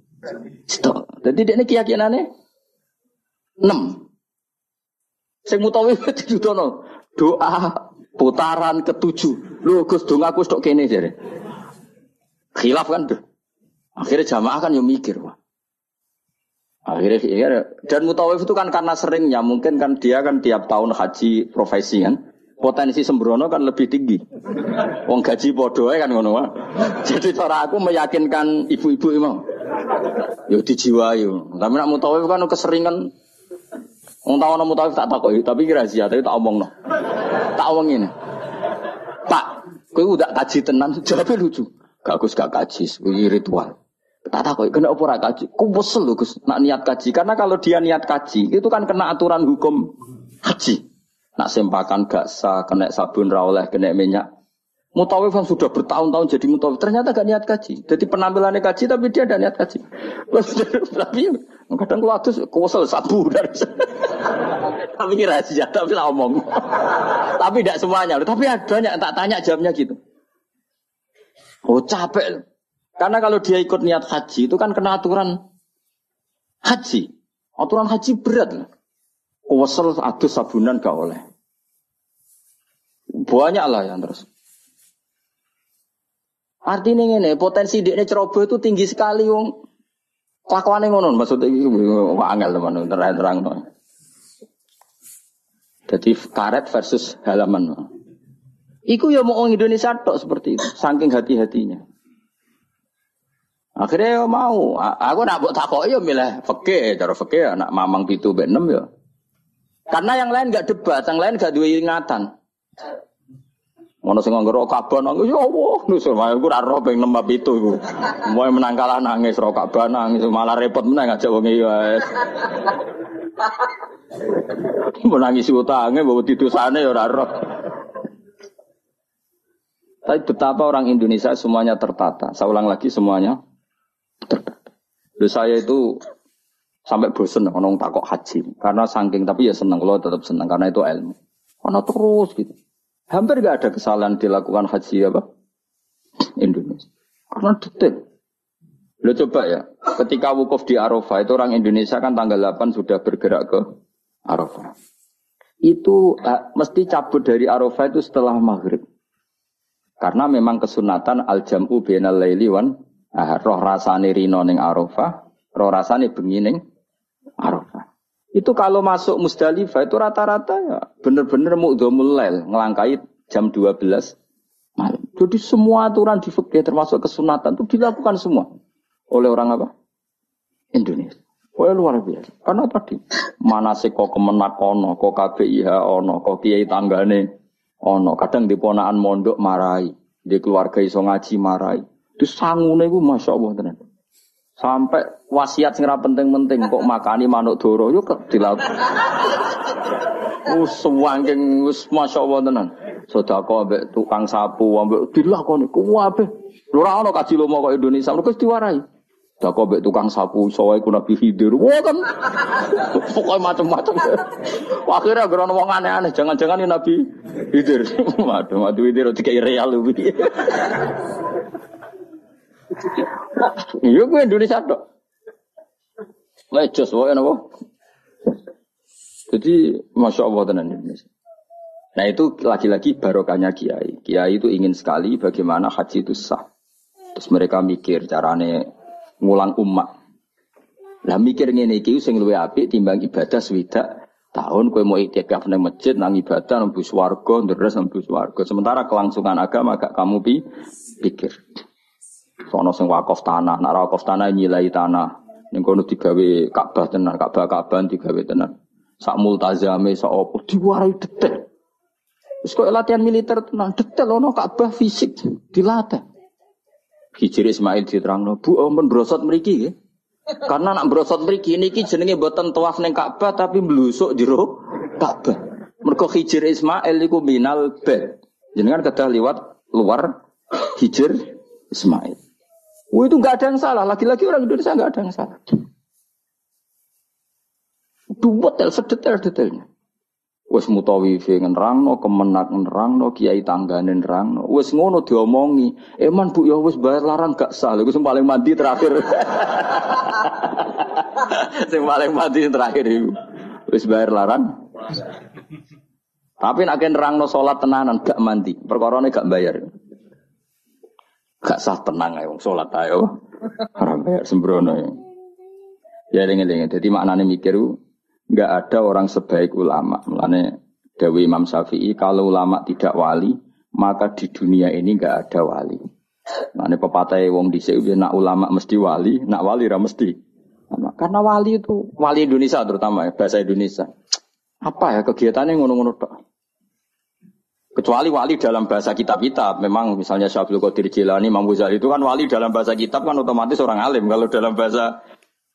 Stok. Jadi dia ini keyakinannya enam. Sing mutawi [LAUGHS] didudono doa putaran ketujuh. Lu Gus dongaku stok kene jare. Khilaf kan tuh. Akhirnya jamaah kan yang mikir, wah. Akhirnya ya, dan mutawif itu kan karena seringnya mungkin kan dia kan tiap tahun haji profesi kan potensi sembrono kan lebih tinggi. Wong gaji podo kan ngono wah. Jadi cara aku meyakinkan ibu-ibu emang. Yo dijiwai. Tapi nak mutawif kan keseringan Wong ana mutawif tak takoki, tapi kira rahasia, tapi tak omongno. Tak omong ini. Pak, kowe udah kaji tenan, jawabnya lucu. Gak gak kaji, kuwi ritual. Tak tahu kena apa ora kaji. Ku lho Gus nak niat kaji karena kalau dia niat kaji itu kan kena aturan hukum haji. Nak sempakan gak sah, kena sabun ra oleh, kena minyak. Mutawif yang sudah bertahun-tahun jadi mutawif ternyata gak niat kaji. Jadi penampilannya kaji tapi dia ada niat kaji. [LAUGHS] tapi kadang kalau atus kuwesel sabu [LAUGHS] tapi ini rahasia, tapi lah omong. [LAUGHS] tapi tidak semuanya, tapi ada banyak tak tanya jawabnya gitu. Oh capek. Karena kalau dia ikut niat haji itu kan kena aturan haji. Aturan haji berat. Kuwesel adus sabunan gak oleh. Banyak lah yang terus. Artinya ini potensi dia ceroboh itu tinggi sekali wong. Kelakuan ngono maksudnya itu angel teman terang terang. Jadi karet versus halaman. Iku ya mau orang Indonesia tok seperti itu, saking hati-hatinya. Akhirnya ya mau, aku nak buat takok ya milih fakih, cara fakih anak mamang pitu benem ya. Karena yang lain gak debat, yang lain gak dua ingatan. Ngono sing nganggo kaban nangis ya Allah, nusul wae aku roh ping 6 pitu iku. Moe menang kalah nangis ro kaban nangis malah repot menang ngajak wong iki wae. Menangis utange bawa titusane ya ora roh. Tapi betapa orang Indonesia semuanya tertata. Saya ulang lagi semuanya Lalu saya itu sampai bosen ngomong takok haji karena saking tapi ya seneng kalau tetap seneng karena itu ilmu. Karena terus gitu. Hampir gak ada kesalahan dilakukan haji apa Indonesia karena detail. Lo coba ya, ketika wukuf di Arafah itu orang Indonesia kan tanggal 8 sudah bergerak ke Arafah. Itu uh, mesti cabut dari Arafah itu setelah maghrib. Karena memang kesunatan al-jam'u bainal laili wan Ah, roh rasane rino ning Arafah, roh rasane bengi ning Arafah. Itu kalau masuk Musdalifah itu rata-rata ya bener-bener mu'dhamul lail, ngelangkai jam 12 malam. Jadi semua aturan di fikih termasuk kesunatan itu dilakukan semua oleh orang apa? Indonesia. Wah luar biasa. Karena tadi mana sih kok kemenak ono, kok KBIH ono, kok kiai tanggane ono. Kadang di ponaan mondok marai, di keluarga iso ngaji marai. Itu sangune Masya Allah tenan. Sampai wasiat sing penting-penting kok makani manuk doro yo dilaut. Wis wangking wis Masya Allah tenan. Sedekah ambek tukang sapu ambek dilakoni kuwabe. Ora ono kaji lomo kok Indonesia mergo diwarai. Dako mbek tukang sapu soe ku Nabi Khidir. Wah kan pokoknya macam-macam. Akhirnya gerono wong aneh-aneh, jangan-jangan ini Nabi Khidir. [LAUGHS] Waduh, Nabi Khidir dikai real lebih. Iya gue Indonesia dok. Lecos wae napa? Jadi masya Allah tenan Indonesia. Nah itu lagi-lagi barokahnya kiai. Kiai itu ingin sekali bagaimana haji itu sah. Terus mereka mikir carane ngulang umat. Lah mikir ngene iki sing luwih apik timbang ibadah swidak tahun kowe mau itikaf nang masjid nang ibadah nang swarga ndres nang swarga. Sementara kelangsungan agama gak kamu pikir. Sono sing wakaf tanah, nak wakaf tanah nyilai tanah. Ning kono digawe Ka'bah tenan, Ka'bah Ka'bah digawe tenan. Sak multazame sak opo diwarai detail. Wis kok latihan militer tenan, detail ono Ka'bah fisik dilatih. Hijri Ismail diterangno, Bu ampun brosot mriki nggih. Karena nak brosot mriki niki jenenge mboten tawaf ning Ka'bah tapi mblusuk jero Ka'bah. Mergo Hijr Ismail iku minal bed. Jenengan kedah liwat luar Hijr Ismail. Oh, itu nggak ada yang salah. Lagi-lagi orang Indonesia nggak ada yang salah. Dua tel sedetail-detailnya. Wes mutawifi ngerangno, kemenak ngerangno, kiai tanggane ngerangno. Wes ngono diomongi. Eman bu ya wes bayar larang gak sah. Lha sing paling mati terakhir. [LAUGHS] sing paling mati terakhir itu. Wes bayar larang. Tapi nak nerangno salat tenanan gak mandi. Perkarane gak bayar. Gak sah tenang ayo sholat ayo. Haram bayar sembrono ya. Ya dengen-dengen. Jadi maknanya mikir nggak ada orang sebaik ulama. Mulane Dewi Imam Syafi'i kalau ulama tidak wali maka di dunia ini nggak ada wali. Nah, pepatah wong di sini nak ulama mesti wali, nak wali ra mesti. Karena wali itu wali Indonesia terutama ya bahasa Indonesia. Apa ya kegiatannya ngono-ngono tok. Kecuali wali dalam bahasa kitab-kitab. Memang misalnya Syabdul Qadir Jilani, Imam Ghazali itu kan wali dalam bahasa kitab kan otomatis orang alim. Kalau dalam bahasa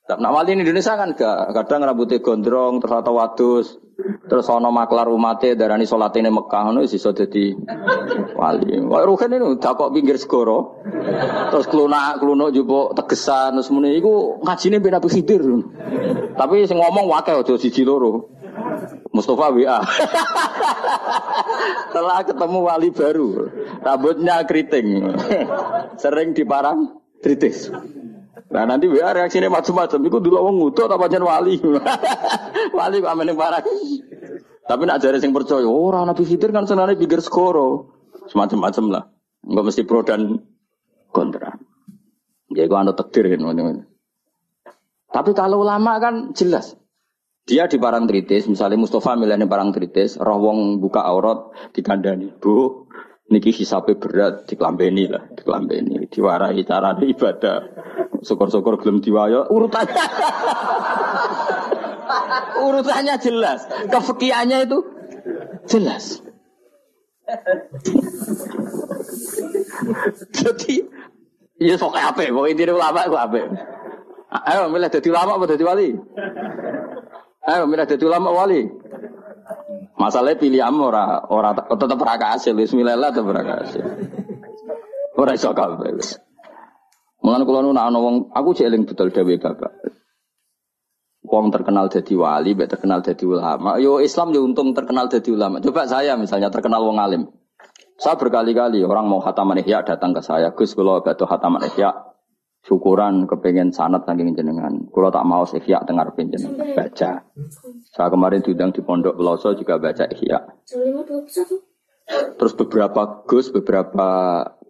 Nah wali di Indonesia kan gak. Kadang rambutnya gondrong, terus atau wadus. Terus ono maklar umatnya darani sholat ini Mekah, itu sih jadi wali. Wah Ruhen ini udah kok pinggir segoro. Terus keluna keluna juga tegesan, terus muni itu ngajinya beda Khidir. Tapi sing ngomong wakil ojo siji loro. Mustafa WA. Setelah [LAUGHS] ketemu wali baru, rambutnya keriting, sering diparang kritis. Nah nanti WA reaksinya macam-macam. Iku dulu orang ngutuk apa jen wali. [LAUGHS] wali kok amen parang. Tapi nak jare sing percaya, orang Nabi Khidir kan senane pikir skoro. Semacam-macam lah. Enggak mesti pro dan kontra. Ya gua anu takdir kan. Tapi kalau ulama kan jelas. Dia di barang tritis, misalnya Mustafa milihnya barang tritis, roh wong buka aurat dikandani. Bu, niki hisabe berat diklambeni lah, diklambeni, diwarai cara ibadah. Syukur-syukur gelem diwayo urutannya. urutannya jelas, kefekiannya itu jelas. Jadi, ya sok apa? Pokoknya intinya ulama itu apa? Ayo milih jadi ulama atau jadi wali? Ayo milih jadi ulama wali. Masalahnya pilih am ora ora tetap raka hasil. Bismillah tetap raka hasil. Ora iso kabeh. Mulan kula nu ana wong aku jeling betul dewe bapak. Wong terkenal jadi wali, mbek terkenal jadi ulama. Yo Islam yo untung terkenal jadi ulama. Coba saya misalnya terkenal wong alim. Saya berkali-kali orang mau khataman ihya datang ke saya, Gus kalau batu khataman ihya syukuran kepengen sanat saking jenengan. Kalau tak mau ihya dengar jenengan baca. Saya kemarin diundang di Pondok Peloso juga baca ihya. Terus beberapa Gus, beberapa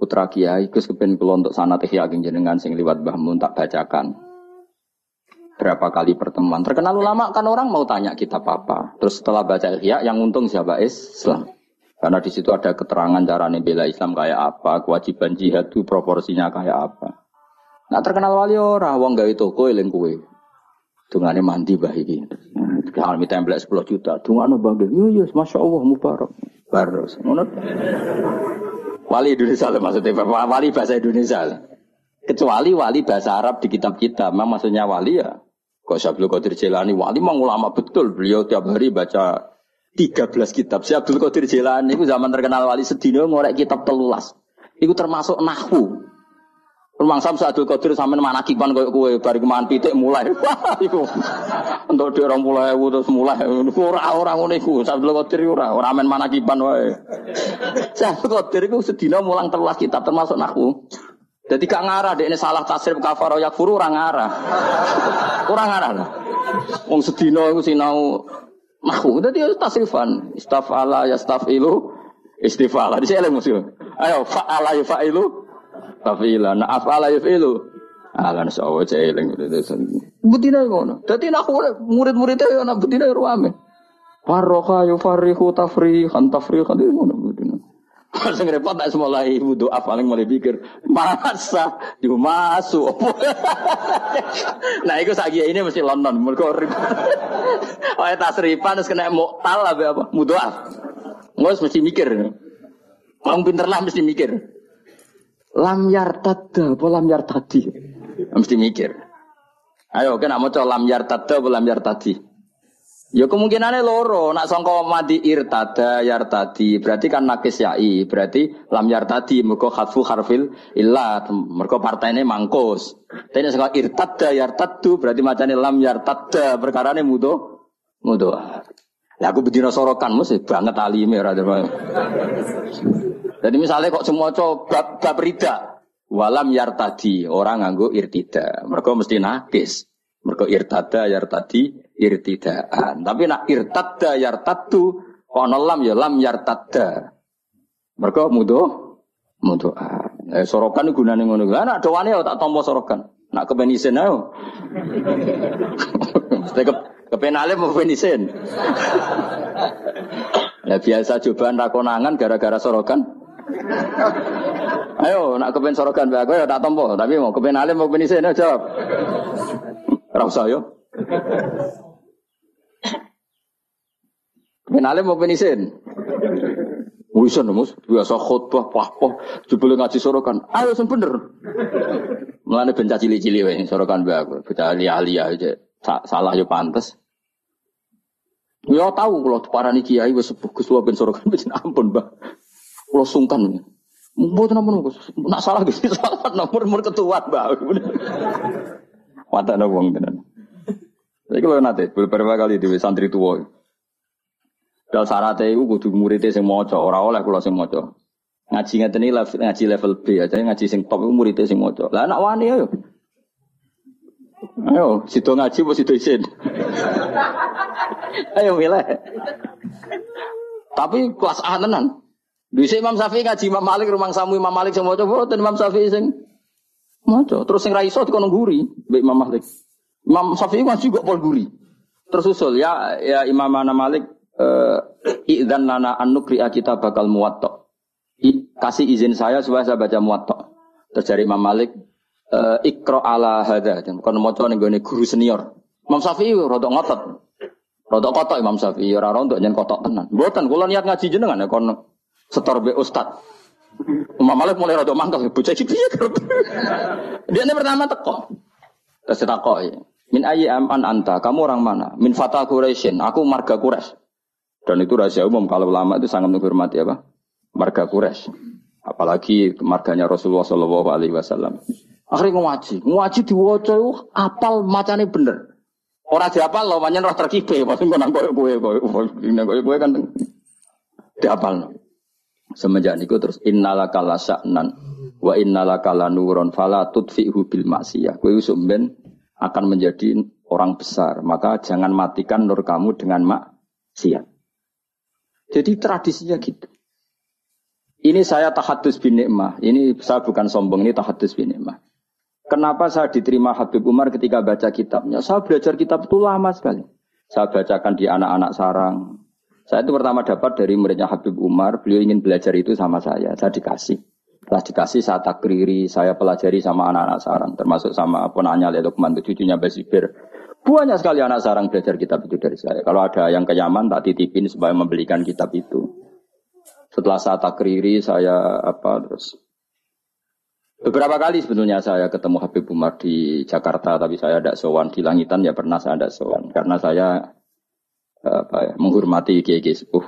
putra kiai Gus kepengen kulo untuk sanat ihya saking jenengan sing liwat bahmun tak bacakan. Berapa kali pertemuan. Terkenal ulama kan orang mau tanya kita apa. Terus setelah baca ihya yang untung siapa Islam. Karena di situ ada keterangan cara bela Islam kayak apa, kewajiban jihad itu proporsinya kayak apa. Nah terkenal wali ora wong gawe toko eling kowe. Dungane mandi bah iki. Kalau minta template 10 juta, dungane bangga. Yo yo Masya Allah mubarak. Baros. Ngono. Wali Indonesia lah maksudnya, wali bahasa Indonesia. Kecuali wali bahasa Arab di kitab kita, memang maksudnya wali ya. Kok Syabdul Qadir Jilani, wali memang ulama betul. Beliau tiap hari baca 13 kitab. Si Abdul Qadir Jilani itu zaman terkenal wali sedino ngorek kitab telulas. Itu termasuk nahwu. Rumang sam Abdul Qadir sampean mana kipan koyo kowe bari keman pitik mulai. Untuk di orang mulai terus mulai. Ora ora ngono iku. Abdul Qadir ora ora men mana kipan wae. [LAUGHS] Abdul Qadir iku sedina mulang telas kitab termasuk nahwu. Jadi gak ngarah ini salah tasrif kafaro yakfuru orang ngarah. [LAUGHS] Orang ngarah lah. Wong sedina iku sinau nahwu. Dadi tasrifan. Istafala yastafilu istifala. Di sini musuh. Ayo fa'ala yafa'ilu Fafila, nah afala yafilu. Alan sawo celing Betina ngono. Dadi nak murid-muridnya ya nak betina ruame. Farroha yufarrihu tafrihan tafrihan itu ngono betina. Sing repot tak mulai wudu paling mulai pikir masa di masuk. [LAUGHS] nah itu sagi ini mesti London mergo Oh [LAUGHS] tasrifan terus kena muktal apa mudoaf. Ngos mesti mikir. Wong pinter lah mesti mikir. Lam yartadda apa lam yartadi? Mesti mikir. Ayo kena mau coba lam yartadda apa lam yartadi? Ya kemungkinannya loro, nak songko mati irtada yartadi, berarti kan nakis yai, berarti lam yartadi, mereka khatfu harfil illa, mereka partainya mangkus. Tapi songko irtada yartadu, berarti macamnya lam yartada, perkara ini mudo, mudo. Ya aku bedino sorokan, mesti banget alimnya, jadi misalnya kok semua coba bab, rida, walam yartadi orang nganggo irtida, mereka mesti nakis. Mereka irtada yartadi irtidaan. Tapi nak irtada yartadu kono lam ya lam yartada. Mereka mudo mudo. Eh, sorokan gunane ngono. Lah nak doane ya tak tompo sorokan. Nak kepenisen ayo. [LAUGHS] Mesti ke kepenale mau kepenisen. Ya [LAUGHS] biasa cobaan rakonangan gara-gara sorokan. Ayo, nak kepen sorogan aku ya tak tompo, tapi mau kepen alim mau kepen isin jawab. Ora usah yo. Kepen alim mau kepen isin. Wisan mus, biasa khutbah, wah, wah, jebule ngaji sorokan. Ayo sing bener. Mulane benca cili-cili wae sorokan mbak aku. Bocah ahli aja. Salah yo pantes. Ya tahu kalau parani kiai wis sepuh Gus ben sorokan wis ampun, Mbak. Kalau sungkan. Mboten ampun Gus. Nak salah Gus [LAUGHS] salah nomor nomor ketua, Mbak. Mata wong tenan. Jadi kalau nanti beberapa kali di santri tua, Dal syaratnya itu kudu muridnya sing maca, ora oleh kula sing maca. Ngaji ngeten level ngaji level B aja ngaji sing top itu muridnya sing maca. Lah anak wani ayo. Ayo, situ ngaji apa situ isin? ayo milih. Tapi kelas A tenan. Bisa Imam Syafi'i ngaji Imam Malik rumang samu Imam Malik sing maca boten Imam Syafi'i sing maca. Terus sing ra iso dikono guri mbek Imam Malik. Imam Syafi'i ngaji kok pol guri. Tersusul ya ya Imam Ana Malik uh, idzan lana an kita bakal muwatta. Kasih izin saya supaya saya baca muwatta. Terus dari Imam Malik uh, ikra ala hadza. Kon maca ning guru senior. Imam Syafi'i rodok ngotot. Rodok kotok Imam Syafi'i ora rodok nyen kotok tenan. Mboten kula niat ngaji jenengan ya kon setor be ustad. Imam Malik mulai rodok mangkel bocah iki piye Dia ini pertama teko. Terus takok Min ayi am an anta, kamu orang mana? Min fata Quraisyin, aku marga Quraisy. Dan itu rahasia umum kalau ulama itu sangat menghormati apa? Marga Quraisy. Apalagi marganya Rasulullah Shallallahu Alaihi Wasallam. Akhirnya ngaji, ngaji diwaca apal macane bener. Orang siapa lo manyen roh terkibe, pasti kau nangkoy kue kue nangkoy kue kan diapal. Semenjak niku terus innalaka la sya'nan wa innalaka la nuron fala tudfi'hu bil maksiyah. Kowe ben akan menjadi orang besar, maka jangan matikan nur kamu dengan maksiat. Jadi tradisinya gitu. Ini saya tahadus bin nikmah. Ini saya bukan sombong, ini tahadus bin nikmah. Kenapa saya diterima Habib Umar ketika baca kitabnya? Saya belajar kitab itu lama sekali. Saya bacakan di anak-anak sarang. Saya itu pertama dapat dari muridnya Habib Umar. Beliau ingin belajar itu sama saya. Saya dikasih. Setelah dikasih saya takriri, saya pelajari sama anak-anak sarang. Termasuk sama ponanya Lukman, cucunya Basibir. Banyak sekali anak sarang belajar kitab itu dari saya. Kalau ada yang ke Yaman tak titipin supaya membelikan kitab itu. Setelah saya takriri, saya apa terus Beberapa kali sebetulnya saya ketemu Habib Umar di Jakarta, tapi saya tidak sowan di Langitan ya pernah saya tidak sowan karena saya apa ya, menghormati kiai sepuh.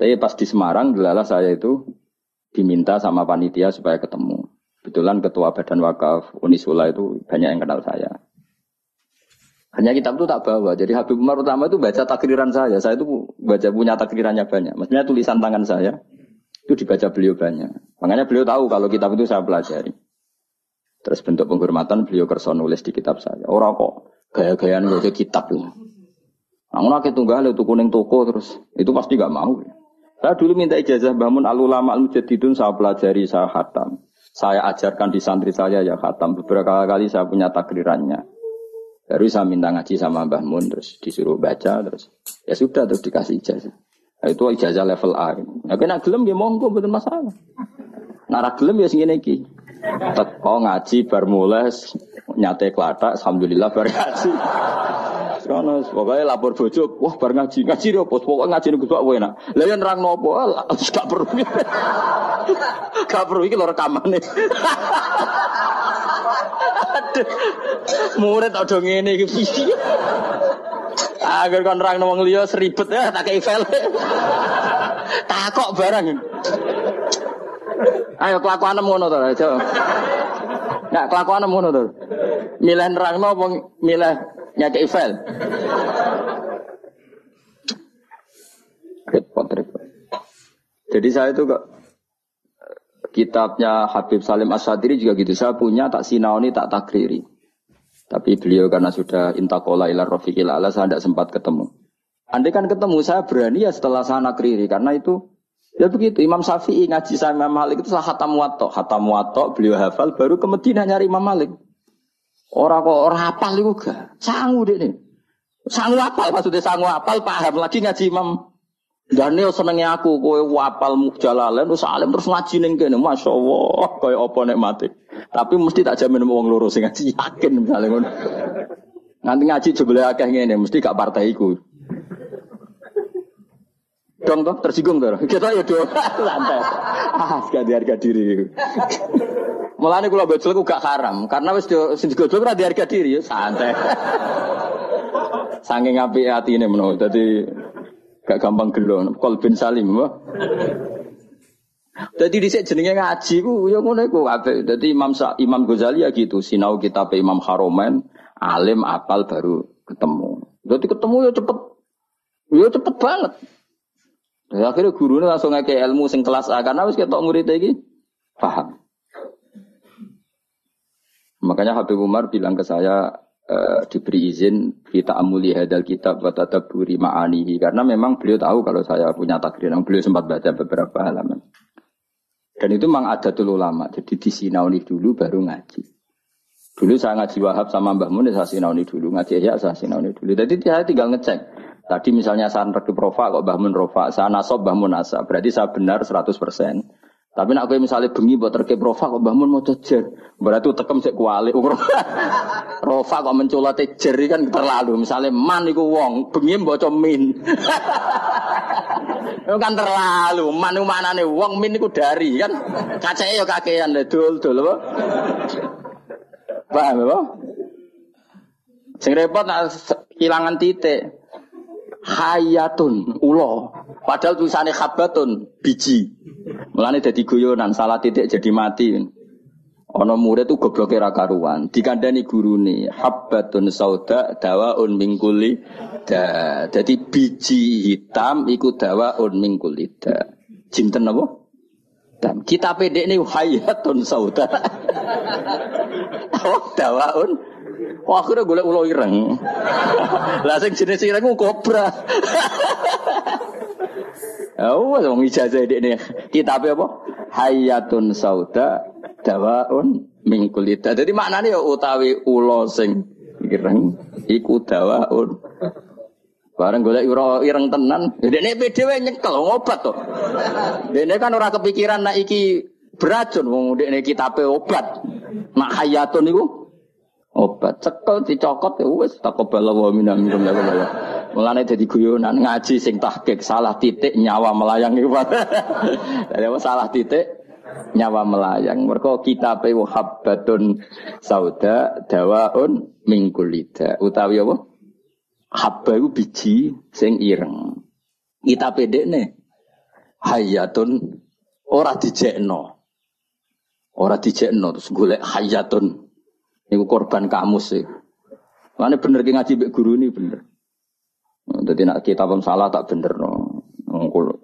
Tapi pas di Semarang, delalah saya itu diminta sama panitia supaya ketemu. Kebetulan ketua Badan Wakaf Unisula itu banyak yang kenal saya. Hanya kitab itu tak bawa. Jadi Habib Umar utama itu baca takriran saya. Saya itu baca punya takrirannya banyak. Maksudnya tulisan tangan saya itu dibaca beliau banyak. Makanya beliau tahu kalau kitab itu saya pelajari. Terus bentuk penghormatan beliau kerson nulis di kitab saya. Orang kok gaya-gayaan baca kitab itu. Namun aku tunggal itu kuning toko terus itu pasti gak mau. Saya dulu minta ijazah bangun alulama al mujadidun saya pelajari saya khatam. Saya ajarkan di santri saya ya khatam. Beberapa kali saya punya takrirannya. Baru saya minta ngaji sama Mbah Mun terus disuruh baca terus ya sudah terus dikasih ijazah. Nah, itu ijazah level A. Ya kena gelem ya monggo betul masalah. Nara gelem ya sing iki. Teko ngaji bar nyate klatak alhamdulillah ngaji. Sono pokoknya lapor bojo, wah bar ngaji, ngaji dia pos pokok ngaji nih gue enak. Lah yang nerang nopo, [LAUGHS] gak perlu, gak perlu iki lo rekaman nih. Murid ada ngene iki piye? Agar kon nerang wong liya seribet ya tak kei file. Takok barang. Ayo kelakuan ngono to, aja. Enggak kelakuan ngono to. Milih nerangno apa milih nyakei file? Repot, repot. Jadi saya itu kok kitabnya Habib Salim Asyadiri juga gitu. Saya punya tak sinaoni tak takriri. Tapi beliau karena sudah intakola ilar rofiqil ala saya tidak sempat ketemu. Andai kan ketemu saya berani ya setelah saya nakriri karena itu ya begitu Imam Syafi'i ngaji saya Imam Malik itu salah hatam wato, hatam beliau hafal baru ke Medina nyari Imam Malik. Orang kok orang hafal itu gak sanggup deh nih. Sanggup hafal maksudnya sanggup hafal paham lagi ngaji Imam Daniel senengnya aku kowe wapal mukjalalen terus alim terus ngaji ning kene masyaallah kaya apa nek mati. Tapi mesti tak jamin wong loro sing ngaji yakin misalnya ngono. Nanti ngaji jebule akeh ngene mesti gak partai iku. Dong toh tersinggung toh. Kita ya dong. [LAUGHS] Santai. Ah, gak harga diri. Mulane kula gojol ku gak haram karena wis sing digojol ora harga diri ya santai. [LAUGHS] Saking apik atine menawa dadi gak gampang gelo. Kolbin salim apa? Jadi dhisik jenenge ngaji ku ya ngono iku apik. Dadi Imam Sa Imam Ghazali ya gitu, sinau kitab Imam Haromen, alim apal baru ketemu. Jadi ketemu ya cepet. Ya cepet banget. Ya, akhirnya gurunya langsung ngake ilmu sing kelas A karena wis ketok murid iki paham. Makanya Habib Umar bilang ke saya e, diberi izin kita amuli hadal kitab wa tadabburi ma'anihi karena memang beliau tahu kalau saya punya takdir yang beliau sempat baca beberapa halaman. Dan itu memang ada dulu lama. Jadi disinauni dulu baru ngaji. Dulu saya ngaji Wahab sama Mbah Mun saya sinauni dulu, ngaji ya saya sinauni dulu. Jadi saya tinggal ngecek. Tadi misalnya saya rekip rofa kok Mbah Mun rofa, saya nasab Mbah Mun nasab. Berarti saya benar 100%. Tapi nak gue misalnya bengi buat rekip rofa kok Mbah Mun mau cejer. Berarti tekem cek kuali. [LAUGHS] rofa kok menculat cejer kan terlalu. Misalnya man iku wong, bengi baca min. [LAUGHS] Itu kan terlalu. Man iku manane wong min iku dari kan. Kacake ya kakean dul dul apa? Paham apa? Sing repot nak kehilangan titik hayatun ulo. Padahal tulisannya khabatun biji. Mulane jadi guyonan salah titik jadi mati. Ono murid tuh goblok ra karuan. Dikandani gurune habbatun sauda dawaun mingkuli da. Jadi biji hitam iku dawaun mingkuli da. Jinten apa? Dan kita pedek ini hayatun sauda. [LAUGHS] oh, dawaun Wah, akhirnya golek ulo ireng. [LAUGHS] Lah sing jenis ireng ku kobra. [LAUGHS] Oh, wong ijazah ini kitab apa? Hayatun sauda dawaun min kulita. Jadi maknanya ya utawi ulo sing ireng iku dawaun. Bareng golek ira ireng tenan. Ini PDW nyekel ngobat to. Dene kan ora kepikiran nak iki beracun wong dekne kitabe obat. Nak hayatun iku obat cekel dicokot ya wis takobala wa minna minkum ya Allah. Mulane dadi guyonan ngaji sing tahqiq salah titik nyawa melayang [LAUGHS] iku. Dadi salah titik nyawa melayang. Mergo kitabe habbatun sauda dawaun mingkulida. Utawi apa? Habba itu biji sing ireng. Kita pedekne hayatun ora dijekno. Ora dijekno terus golek hayatun. Iku korban kamus sih. Mana bener ki ngaji guru ini bener. Jadi nak kitab salah tak bener no.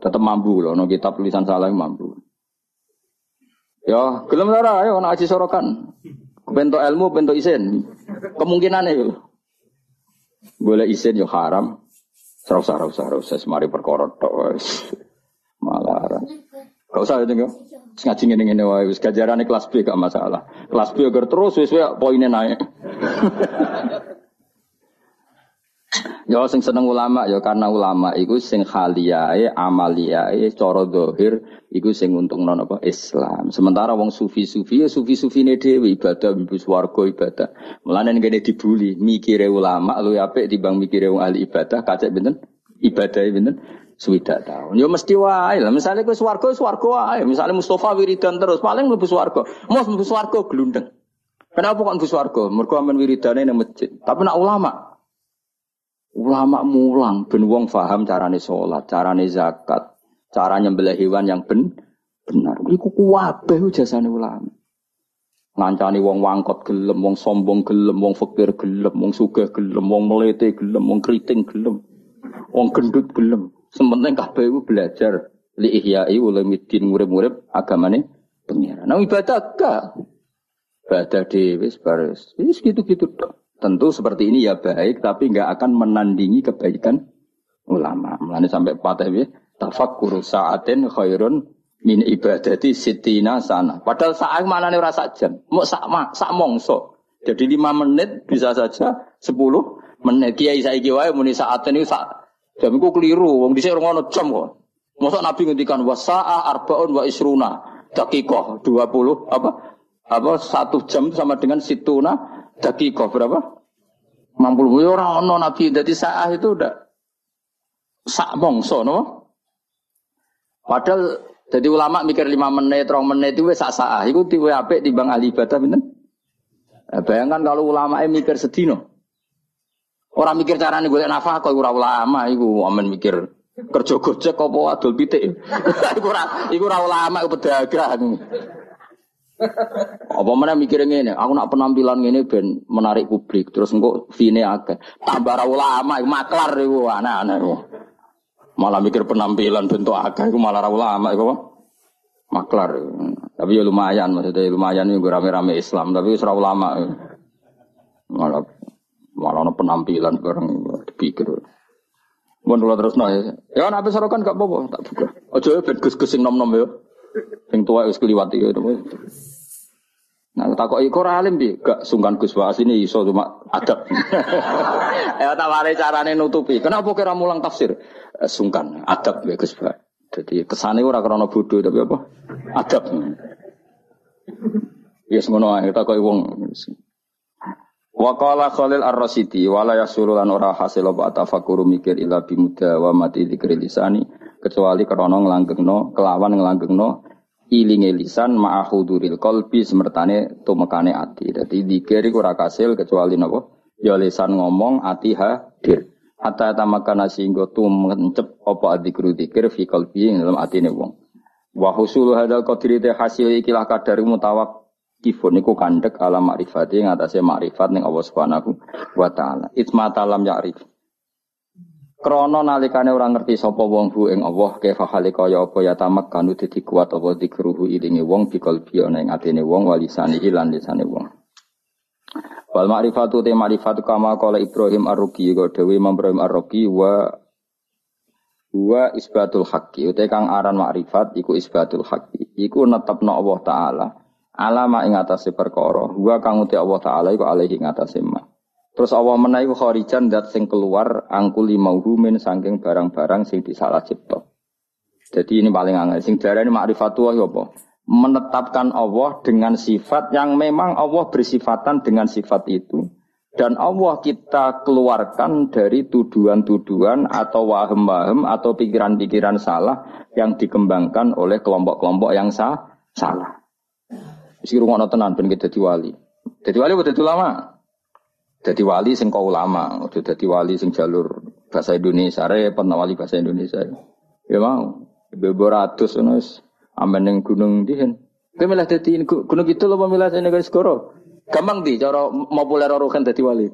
Tetap mampu loh, no kitab tulisan salah mampu. Ya, gelem ora ayo nak aji sorokan. Bentuk ilmu, bentuk isin. Kemungkinan itu. Boleh isin yo haram. Rasa rasa semari Malah. Gak usah itu enggak. Ngaji ngene ngene wae wis gajarane kelas B gak masalah. Kelas B agar terus wis poinnya naik. [LAUGHS] Ya sing seneng ulama ya karena ulama iku sing khaliyae amaliyae cara dohir iku sing untungno napa Islam. Sementara wong sufi-sufi ya sufi-sufine dhewe ibadah mlebu swarga ibadah. Mulane ngene dibuli mikire ulama lu apik timbang mikire wong ahli ibadah kacek benten ibadah benten swidak tahun. Ya mesti wae lah. Misale kowe swarga swarga wae. Misale Mustafa wiridan terus paling mlebu swarga. Mos mlebu swarga glundeng. Kenapa kok mlebu swarga? Mergo amen wiridane nang masjid. Tapi nak ulama Ulama mulang ben wong paham carane sholat, carane zakat, cara nyembelih hewan yang ben benar. Iku kuwabe jasane ulama. Ngancani wong wangkot gelem, wong sombong gelem, wong fakir gelem, wong sugih gelem, wong melete gelem, wong keriting gelem, wong gendut gelem. Sementing kabeh iku belajar li ihya'i ulumuddin murid-murid agamane pengira. Nah ibadah gak. Ibadah dhewe baris. Wis gitu-gitu tok. Tentu seperti ini ya baik, tapi nggak akan menandingi kebaikan ulama. Mulanya sampai patah ya, tafakur saatin khairun min ibadati sitina sana. Padahal saat mana nih rasa jam, mau sak sak mongso. Jadi lima menit bisa saja sepuluh menit. Kiai saya kiai muni saat ini sak jam itu keliru. Wong di sini ngono jam kok. Masa Nabi ngendikan wasaah arbaun wa isruna dua puluh apa apa satu jam sama dengan situna dakikoh berapa? Mampu ya orang ono nabi dari saat itu udah sak mongso no. Padahal jadi ulama mikir lima menit, rong menit itu wes sah Iku tiwe apik bang ibadah pinten? Eh, bayangkan kalau ulama mikir sedino. Orang mikir carane golek nafkah ora ulama iku amen mikir kerja gojek apa adol pitik. [LAUGHS] iku ora iku ora ulama iku pedagang. Apa mana mikir ngene, aku nak penampilan ngene ben menarik publik, terus engko fine akeh. Tambah ulama, maklar iku anak-anak iku. Malah mikir penampilan bentuk akeh iku malah ulama iku apa? Maklar. Tapi ya lumayan maksudnya lumayan iku rame-rame Islam, tapi ora ulama. Malah malah ono penampilan bareng dipikir. Mun kula terus ya. Ya nek sorokan gak apa-apa, tak buka. Aja ben gus-gus nom-nom ya. Sing tua wis kliwat iki. Nah, tak kok iku alim di, gak sungkan Gus Waas ini iso cuma adab. [LAUGHS] ya tawari carane nutupi. Kenapa kira mulang tafsir? Eh, sungkan, adab ya Gus Waas. Jadi kesane ora krana bodoh tapi apa? Adab. Ya yes, ngono ae tak kok wong. Wa qala Khalil Ar-Rasidi wala yasuru lan ora hasil apa tafakkur mikir ila bimuda wa mati dzikri lisani kecuali krana nglanggengno kelawan nglanggengno ilinge lisan ma'ahuduril kolbi semertane tumekane ati. Jadi dikir iku ora kasil kecuali napa? Ya lisan ngomong ati hadir. Hatta tamakana singgo tumencep apa adikru dikir fi qalbi ing dalam atine wong. Wa husul hadal qadri hasil ikilah kadar mutawak kifun niku kandek ala makrifati ing atase makrifat ning Allah Subhanahu wa taala. Itma talam ya'rif. Krono nalikane orang ngerti sapa wong hu ing Allah kefa halika ya apa ya tamak kanu dadi kuat apa dikruhu ilinge wong bikol ana ing atine wong walisane lan lisane wong. Wal ma'rifatu te ma'rifatu kama kala Ibrahim Ar-Ruqi go dewe Imam Ibrahim Ar-Ruqi wa wa isbatul haqqi ute kang aran ma'rifat iku isbatul haqqi iku netepno Allah taala alama ing atase perkara wa kang uti Allah taala iku alaihi ing atase ma Terus Allah menaiki kharijan dat sing keluar angkuli mauhumin saking barang-barang sing disalah cipta. Jadi ini paling angel. Sing ini ma'rifatullah ya apa? Menetapkan Allah dengan sifat yang memang Allah bersifatan dengan sifat itu. Dan Allah kita keluarkan dari tuduhan-tuduhan atau wahem-wahem atau pikiran-pikiran salah yang dikembangkan oleh kelompok-kelompok yang sah, salah. Mesti rumah tenan ben kita wali. Jadi wali betul lama. Jadi wali sing kau ulama, udah wali sing jalur bahasa Indonesia, repot wali bahasa Indonesia. Ya mau, beboratus nus, amen yang gunung dihen. Kau milah jadi gunung itu loh pemilah saya negara skoro. Gampang di, cara populer orang kan jadi wali.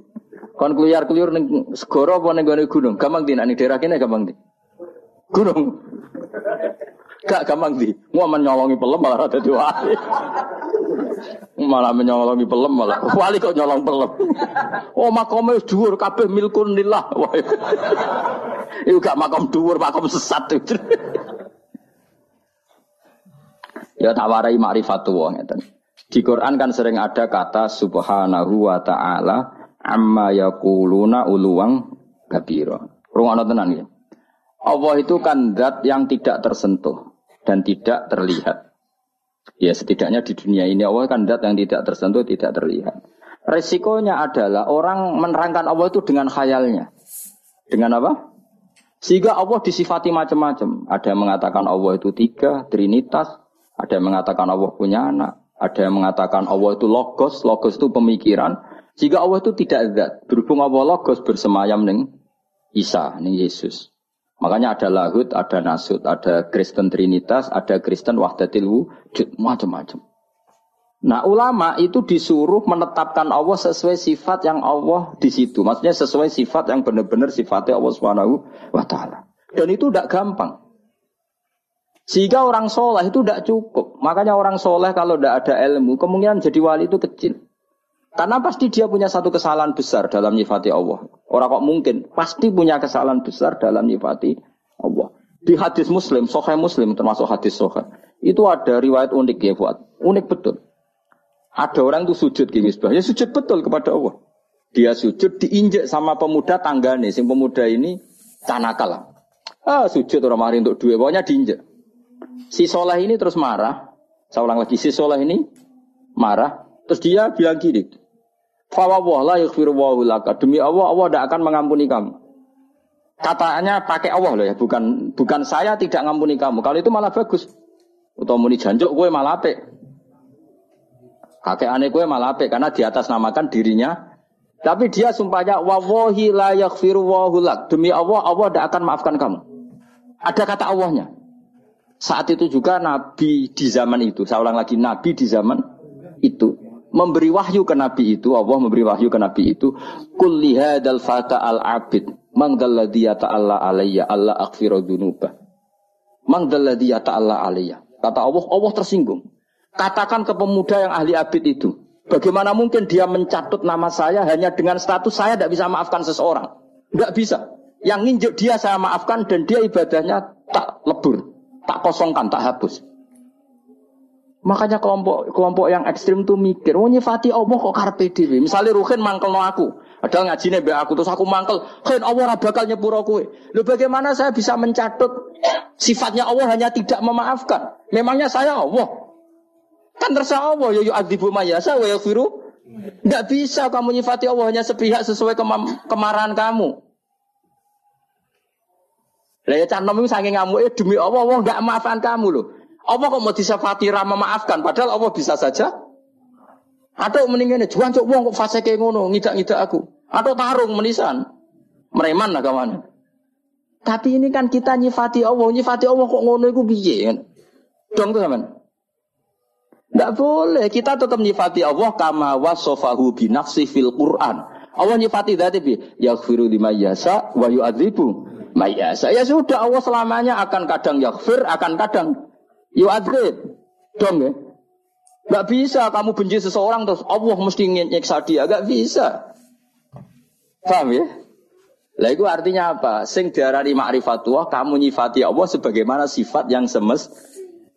Kon keluyar keluyur neng skoro apa neng gunung. Gampang di, nani daerah kini gampang di. Gunung. Gak gampang di, mau menyolongi pelem malah jadi wali. Malah menyolongi pelem malah. [LAUGHS] Wali kok nyolong pelem. Oh makome dhuwur kabeh milkun lillah. Iku gak makom dhuwur, makom sesat. ya tawarai ma'rifatullah ngeten. Di Quran kan sering ada kata subhanahu wa ta'ala amma yakuluna uluwang kabira. Rungono tenan ya. Allah itu kan zat yang tidak tersentuh dan tidak terlihat. Ya setidaknya di dunia ini Allah kan dat yang tidak tersentuh, tidak terlihat. Resikonya adalah orang menerangkan Allah itu dengan khayalnya. Dengan apa? Sehingga Allah disifati macam-macam. Ada yang mengatakan Allah itu tiga, trinitas. Ada yang mengatakan Allah punya anak. Ada yang mengatakan Allah itu logos. Logos itu pemikiran. Jika Allah itu tidak zat. Berhubung Allah logos bersemayam ning Isa, ning Yesus. Makanya ada lahut, ada nasut, ada Kristen Trinitas, ada Kristen Wahdatil Wujud, macam-macam. Nah ulama itu disuruh menetapkan Allah sesuai sifat yang Allah di situ. Maksudnya sesuai sifat yang benar-benar sifatnya Allah Subhanahu wa taala. Dan itu tidak gampang. Sehingga orang soleh itu tidak cukup. Makanya orang soleh kalau tidak ada ilmu, kemungkinan jadi wali itu kecil. Karena pasti dia punya satu kesalahan besar dalam nyifati Allah. Orang kok mungkin pasti punya kesalahan besar dalam nyifati Allah. Di hadis Muslim, Sahih Muslim termasuk hadis Sahih, itu ada riwayat unik ya buat, unik betul. Ada orang itu sujud di misbah, ya sujud betul kepada Allah. Dia sujud diinjek sama pemuda tangga nih, sing pemuda ini tanakal. Ah sujud orang mari untuk dua, pokoknya diinjek. Si soleh ini terus marah. Saya ulang lagi, si soleh ini marah. Terus dia bilang gini, Fawwah la yaghfiru laka. Demi Allah, Allah tidak akan mengampuni kamu. Katanya pakai Allah loh ya, bukan bukan saya tidak ngampuni kamu. Kalau itu malah bagus. Atau muni janjuk gue malah apik. Kakek aneh gue malah apik karena di atas namakan dirinya. Tapi dia sumpahnya wawahi la yaghfiru wahulak. Demi Allah, Allah tidak akan maafkan kamu. Ada kata Allahnya. Saat itu juga Nabi di zaman itu, saya ulang lagi, Nabi di zaman itu memberi wahyu ke Nabi itu, Allah memberi wahyu ke Nabi itu, kulli hadal fata al abid, mang dalladhi Allah alayya, Allah aghfiru dunuba. Mang dalladhi Allah alayya. Kata Allah, Allah tersinggung. Katakan ke pemuda yang ahli abid itu, bagaimana mungkin dia mencatut nama saya hanya dengan status saya tidak bisa maafkan seseorang? Tidak bisa. Yang nginjuk dia saya maafkan dan dia ibadahnya tak lebur tak kosongkan, tak hapus. Makanya kelompok kelompok yang ekstrim tuh mikir, oh nyifati Allah kok karpe dhewe. Misalnya Ruhin mangkel no aku, ada ngajine be aku terus aku mangkel, kan Allah bakal nyepuro kowe. Lho bagaimana saya bisa mencatut sifatnya Allah hanya tidak memaafkan? Memangnya saya Allah? Kan terserah Allah, yo yo adibu mayasa wa yaghfiru. Enggak bisa kamu nyifati Allah hanya sepihak sesuai kemarahan kamu. Lah ya canom itu saking ngamuk demi Allah Allah enggak maafkan kamu loh. Allah kok mau disafati ramah maafkan padahal Allah bisa saja atau mendingan juan cok wong kok fase kayak ngono ngidak-ngidak aku. Atau tarung menisan. Mereman kawan. Tapi ini kan kita nyifati Allah, nyifati Allah kok ngono iku piye kan? Dong tuh teman. Tidak boleh, kita tetap nyifati Allah kama wasofahu binafsi fil Quran. Allah nyifati dati bi, yaghfiru lima yasa wa yu'adzibu Maya saya sudah Allah selamanya akan kadang yakfir, akan kadang yu'adzib. Dong ya. Gak bisa kamu benci seseorang terus Allah mesti nyiksa dia. Gak bisa. Paham ya? Lah itu artinya apa? Sing diarani ma'rifatullah, kamu nyifati Allah sebagaimana sifat yang semes.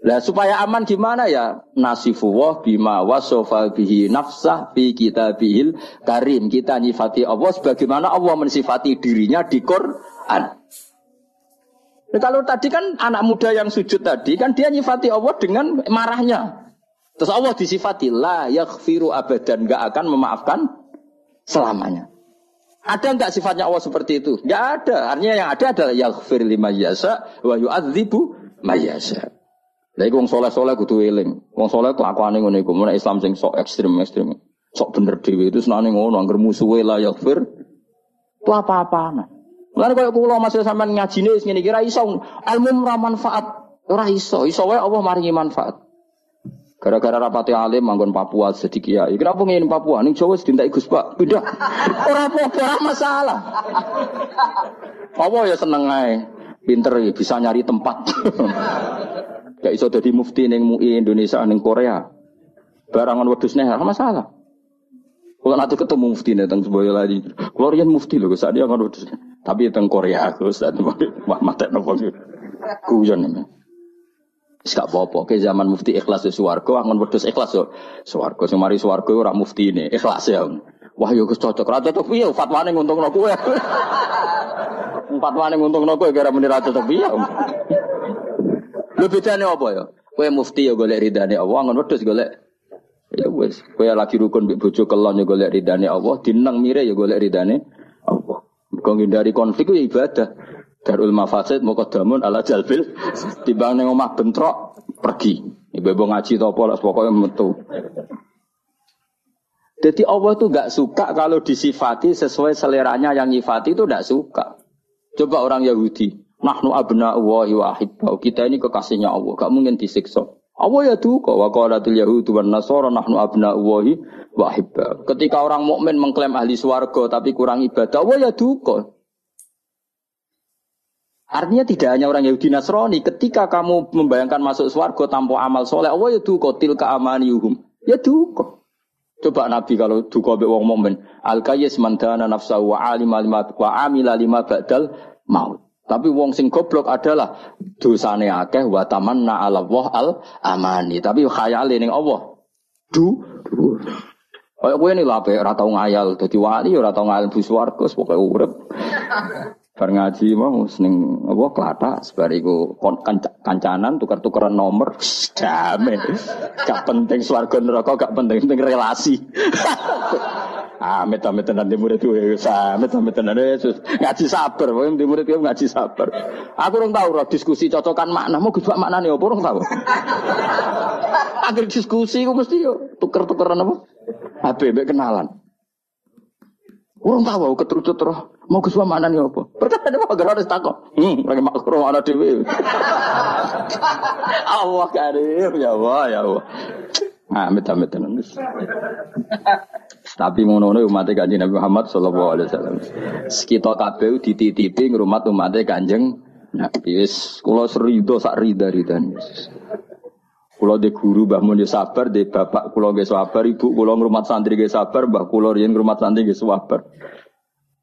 Lah supaya aman gimana ya? Nasifullah bima wasofa bihi nafsah fi kitabihil karim. Kita nyifati Allah sebagaimana Allah mensifati dirinya di Quran. Nah, kalau tadi kan anak muda yang sujud tadi kan dia nyifati Allah dengan marahnya. Terus Allah disifati la yaghfiru abadan nggak akan memaafkan selamanya. Ada nggak sifatnya Allah seperti itu? Nggak ada. Artinya yang ada adalah yaghfir lima yasa wa yu'adzibu mayasa. Lah iku wong saleh-saleh kudu eling. Wong saleh ku akwane ngene iku, mun Islam sing sok ekstrem-ekstrem. Sok bener dhewe itu senane ngono, angger musuhe la yaghfir. Itu apa-apa. Lan koyo kula masih sampean ngajine wis ngene iki ra iso ilmu ora manfaat. Ora iso, iso wae Allah maringi manfaat. Gara-gara rapati alim manggon Papua jadi kiai. Kenapa ngene Papua? Ning Jawa sedintai Gus Pak. Pindah. [LAUGHS] Ora apa-apa, ora masalah. Apa ya seneng ae. Pinter ya, bisa nyari tempat. [LAUGHS] Gak iso dadi mufti ning MUI Indonesia ning Korea. Barangan wedhus ora masalah. Kalau nanti ketemu mufti nih tentang sebuah lagi, kalau mufti loh, saat dia kan tapi tentang Korea aku saat wah mata nopo kuyon ini. Gak apa-apa, ke zaman mufti ikhlas di suwargo, angon wedus ikhlas yo. Suwargo, semari suwargo orang mufti ini, ikhlas ya. Wah yo cocok, rata cocok piye fatwane nguntungno kowe. [LAUGHS] Fatwane nguntungno kowe gara muni ra cocok piye. Lho bedane apa ya? Kowe mufti yo golek ridane Allah, angon wedus golek Ya wes, kowe lagi rukun mbek bojo kelon ya golek ridane Allah, dinang mire ya golek ridane Allah. Kau ngindari konflik ya ibadah. Darul mafasid mukadamun ala jalbil timbang ning omah bentrok pergi. Ibu-ibu ngaji to apa pokoknya metu. Jadi Allah itu gak suka kalau disifati sesuai seleranya yang nyifati itu gak suka. Coba orang Yahudi, nahnu abna wa ahibbau. Kita ini kekasihnya Allah, gak mungkin disiksa. Allah ya duka wa qalatul yahudu wan nasara nahnu abna'ullahi wa hibba. Ketika orang mukmin mengklaim ahli swarga tapi kurang ibadah, Allah ya duka. Artinya tidak hanya orang Yahudi Nasrani, ketika kamu membayangkan masuk swarga tanpa amal soleh, Allah ya duka tilka amaniyuhum. Ya duka. Coba Nabi kalau duka be wong mukmin, al kayyis man dana wa alima lima wa amila lima ba'dal maut. Tapi wong sing goblok adalah dosane akeh wa tamanna ala Allah al amani. Tapi khayale ning Allah. Du. du. Kayak kowe ini lah ora tau ngayal dadi wali ora tau ngayal bu swarga pokoke urip. Bar ngaji mau seneng apa klata sebariku kancanan tukar-tukaran nomor [LAUGHS] damai. Gak penting swarga neraka gak penting penting relasi. [LAUGHS] Amit amit tenan di murid gue, amit amit tenan Yesus ngaji sabar, wong di murid gue ngaji sabar. Aku orang tahu roh diskusi cocokan makna, mau gue makna nih, orang tahu. [LAUGHS] Akhir diskusi gue mesti yo tuker tukeran apa? HB kenalan. Orang tahu keterucut roh, mau gue makna nih apa? Perkara ada apa? Harus takut. Hmm, lagi makro mana dewi. [LAUGHS] Allah karim, ya Allah, ya Allah. Amit amit tenan. Tapi ngono umat kanjeng Nabi Muhammad sallallahu alaihi wasallam. Kita kabeh dititipi ngrumat umat kanjeng Nabi wis kula serido sak rida-ridane. Kula de guru Mbah Mun sabar, de bapak kula nggih sabar, ibu kula ngrumat santri nggih sabar, Mbah kula riyen ngrumat santri nggih sabar.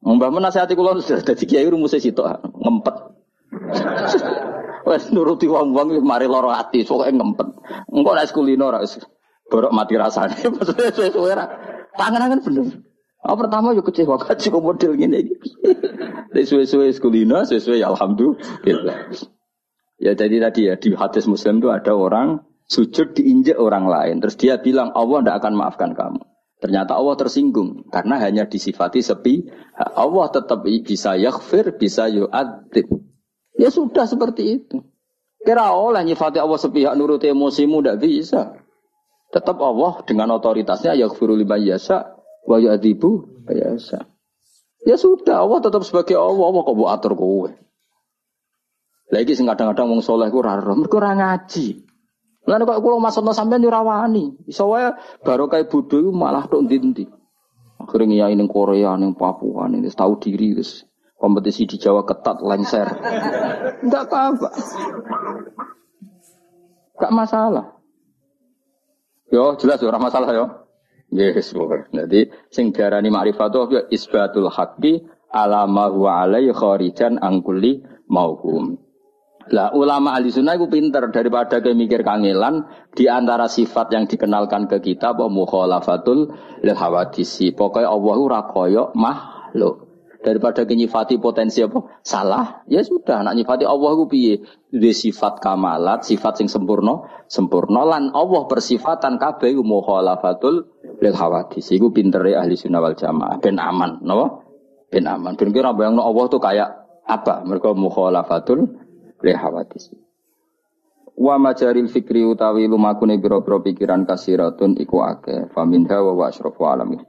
Mbah Mun nasihati sudah dadi kiai rumuse sitok ngempet. Wes nuruti wong-wong mari lara ati, pokoke ngempet. Engko nek kulino ora borok mati rasanya. [LAUGHS] Maksudnya sesuai ra. Tangan-tangan bener. Oh, pertama yuk kecewa [LAUGHS] kaji kok model gini. Sesuai-sesuai sekulina, sesuai ya alhamdulillah. Ya jadi tadi ya di hadis Muslim itu ada orang sujud diinjak orang lain. Terus dia bilang Allah tidak akan maafkan kamu. Ternyata Allah tersinggung karena hanya disifati sepi. Allah tetap bisa yaghfir, bisa yu'adzib. Ya sudah seperti itu. Kira oleh nyifati Allah sepihak nurut emosimu tidak bisa. Tetap Allah dengan otoritasnya ya liman yasa wa ya'dzibu yasa. Ya sudah, Allah tetap sebagai Allah, Allah kok atur kowe. Lagi sing kadang-kadang wong soleh ku ora mergo ora ngaji. Lan kok kula maksudno sampean yo rawani. Iso wae baru kayak bodho malah tok ndi-ndi. Akhirnya ngiyai ning Korea, ning Papua, ning tahu diri terus kompetisi di Jawa ketat lengser. [LAUGHS] Enggak apa-apa. Enggak masalah. Yo jelas ora masalah yo. Yes, bukan. Jadi sing diarani ma'rifat itu isbatul haqqi ala ma huwa angkuli mauhum. Lah ulama ahli sunnah itu pinter daripada kayak mikir kangelan di antara sifat yang dikenalkan ke kita apa mukhalafatul lil hawadisi. Pokoknya Allah ora daripada nyifati potensi apa? Salah. Ya sudah nak nyifati Allah ku piye? Di sifat kamalat sifat sing sempurna sempurna lan Allah persifatan kabeh mukhalafatul lil hawadis iku pintere ahli sunnah wal jamaah. Ben aman napa? Ben aman. Ben kira bayangno Allah tuh kayak apa? Mereka mukhalafatul lil hawadis wa majaril fikri utawi lumakune biro-biro pikiran kasiratun iku akeh. Faminha wa wa alamin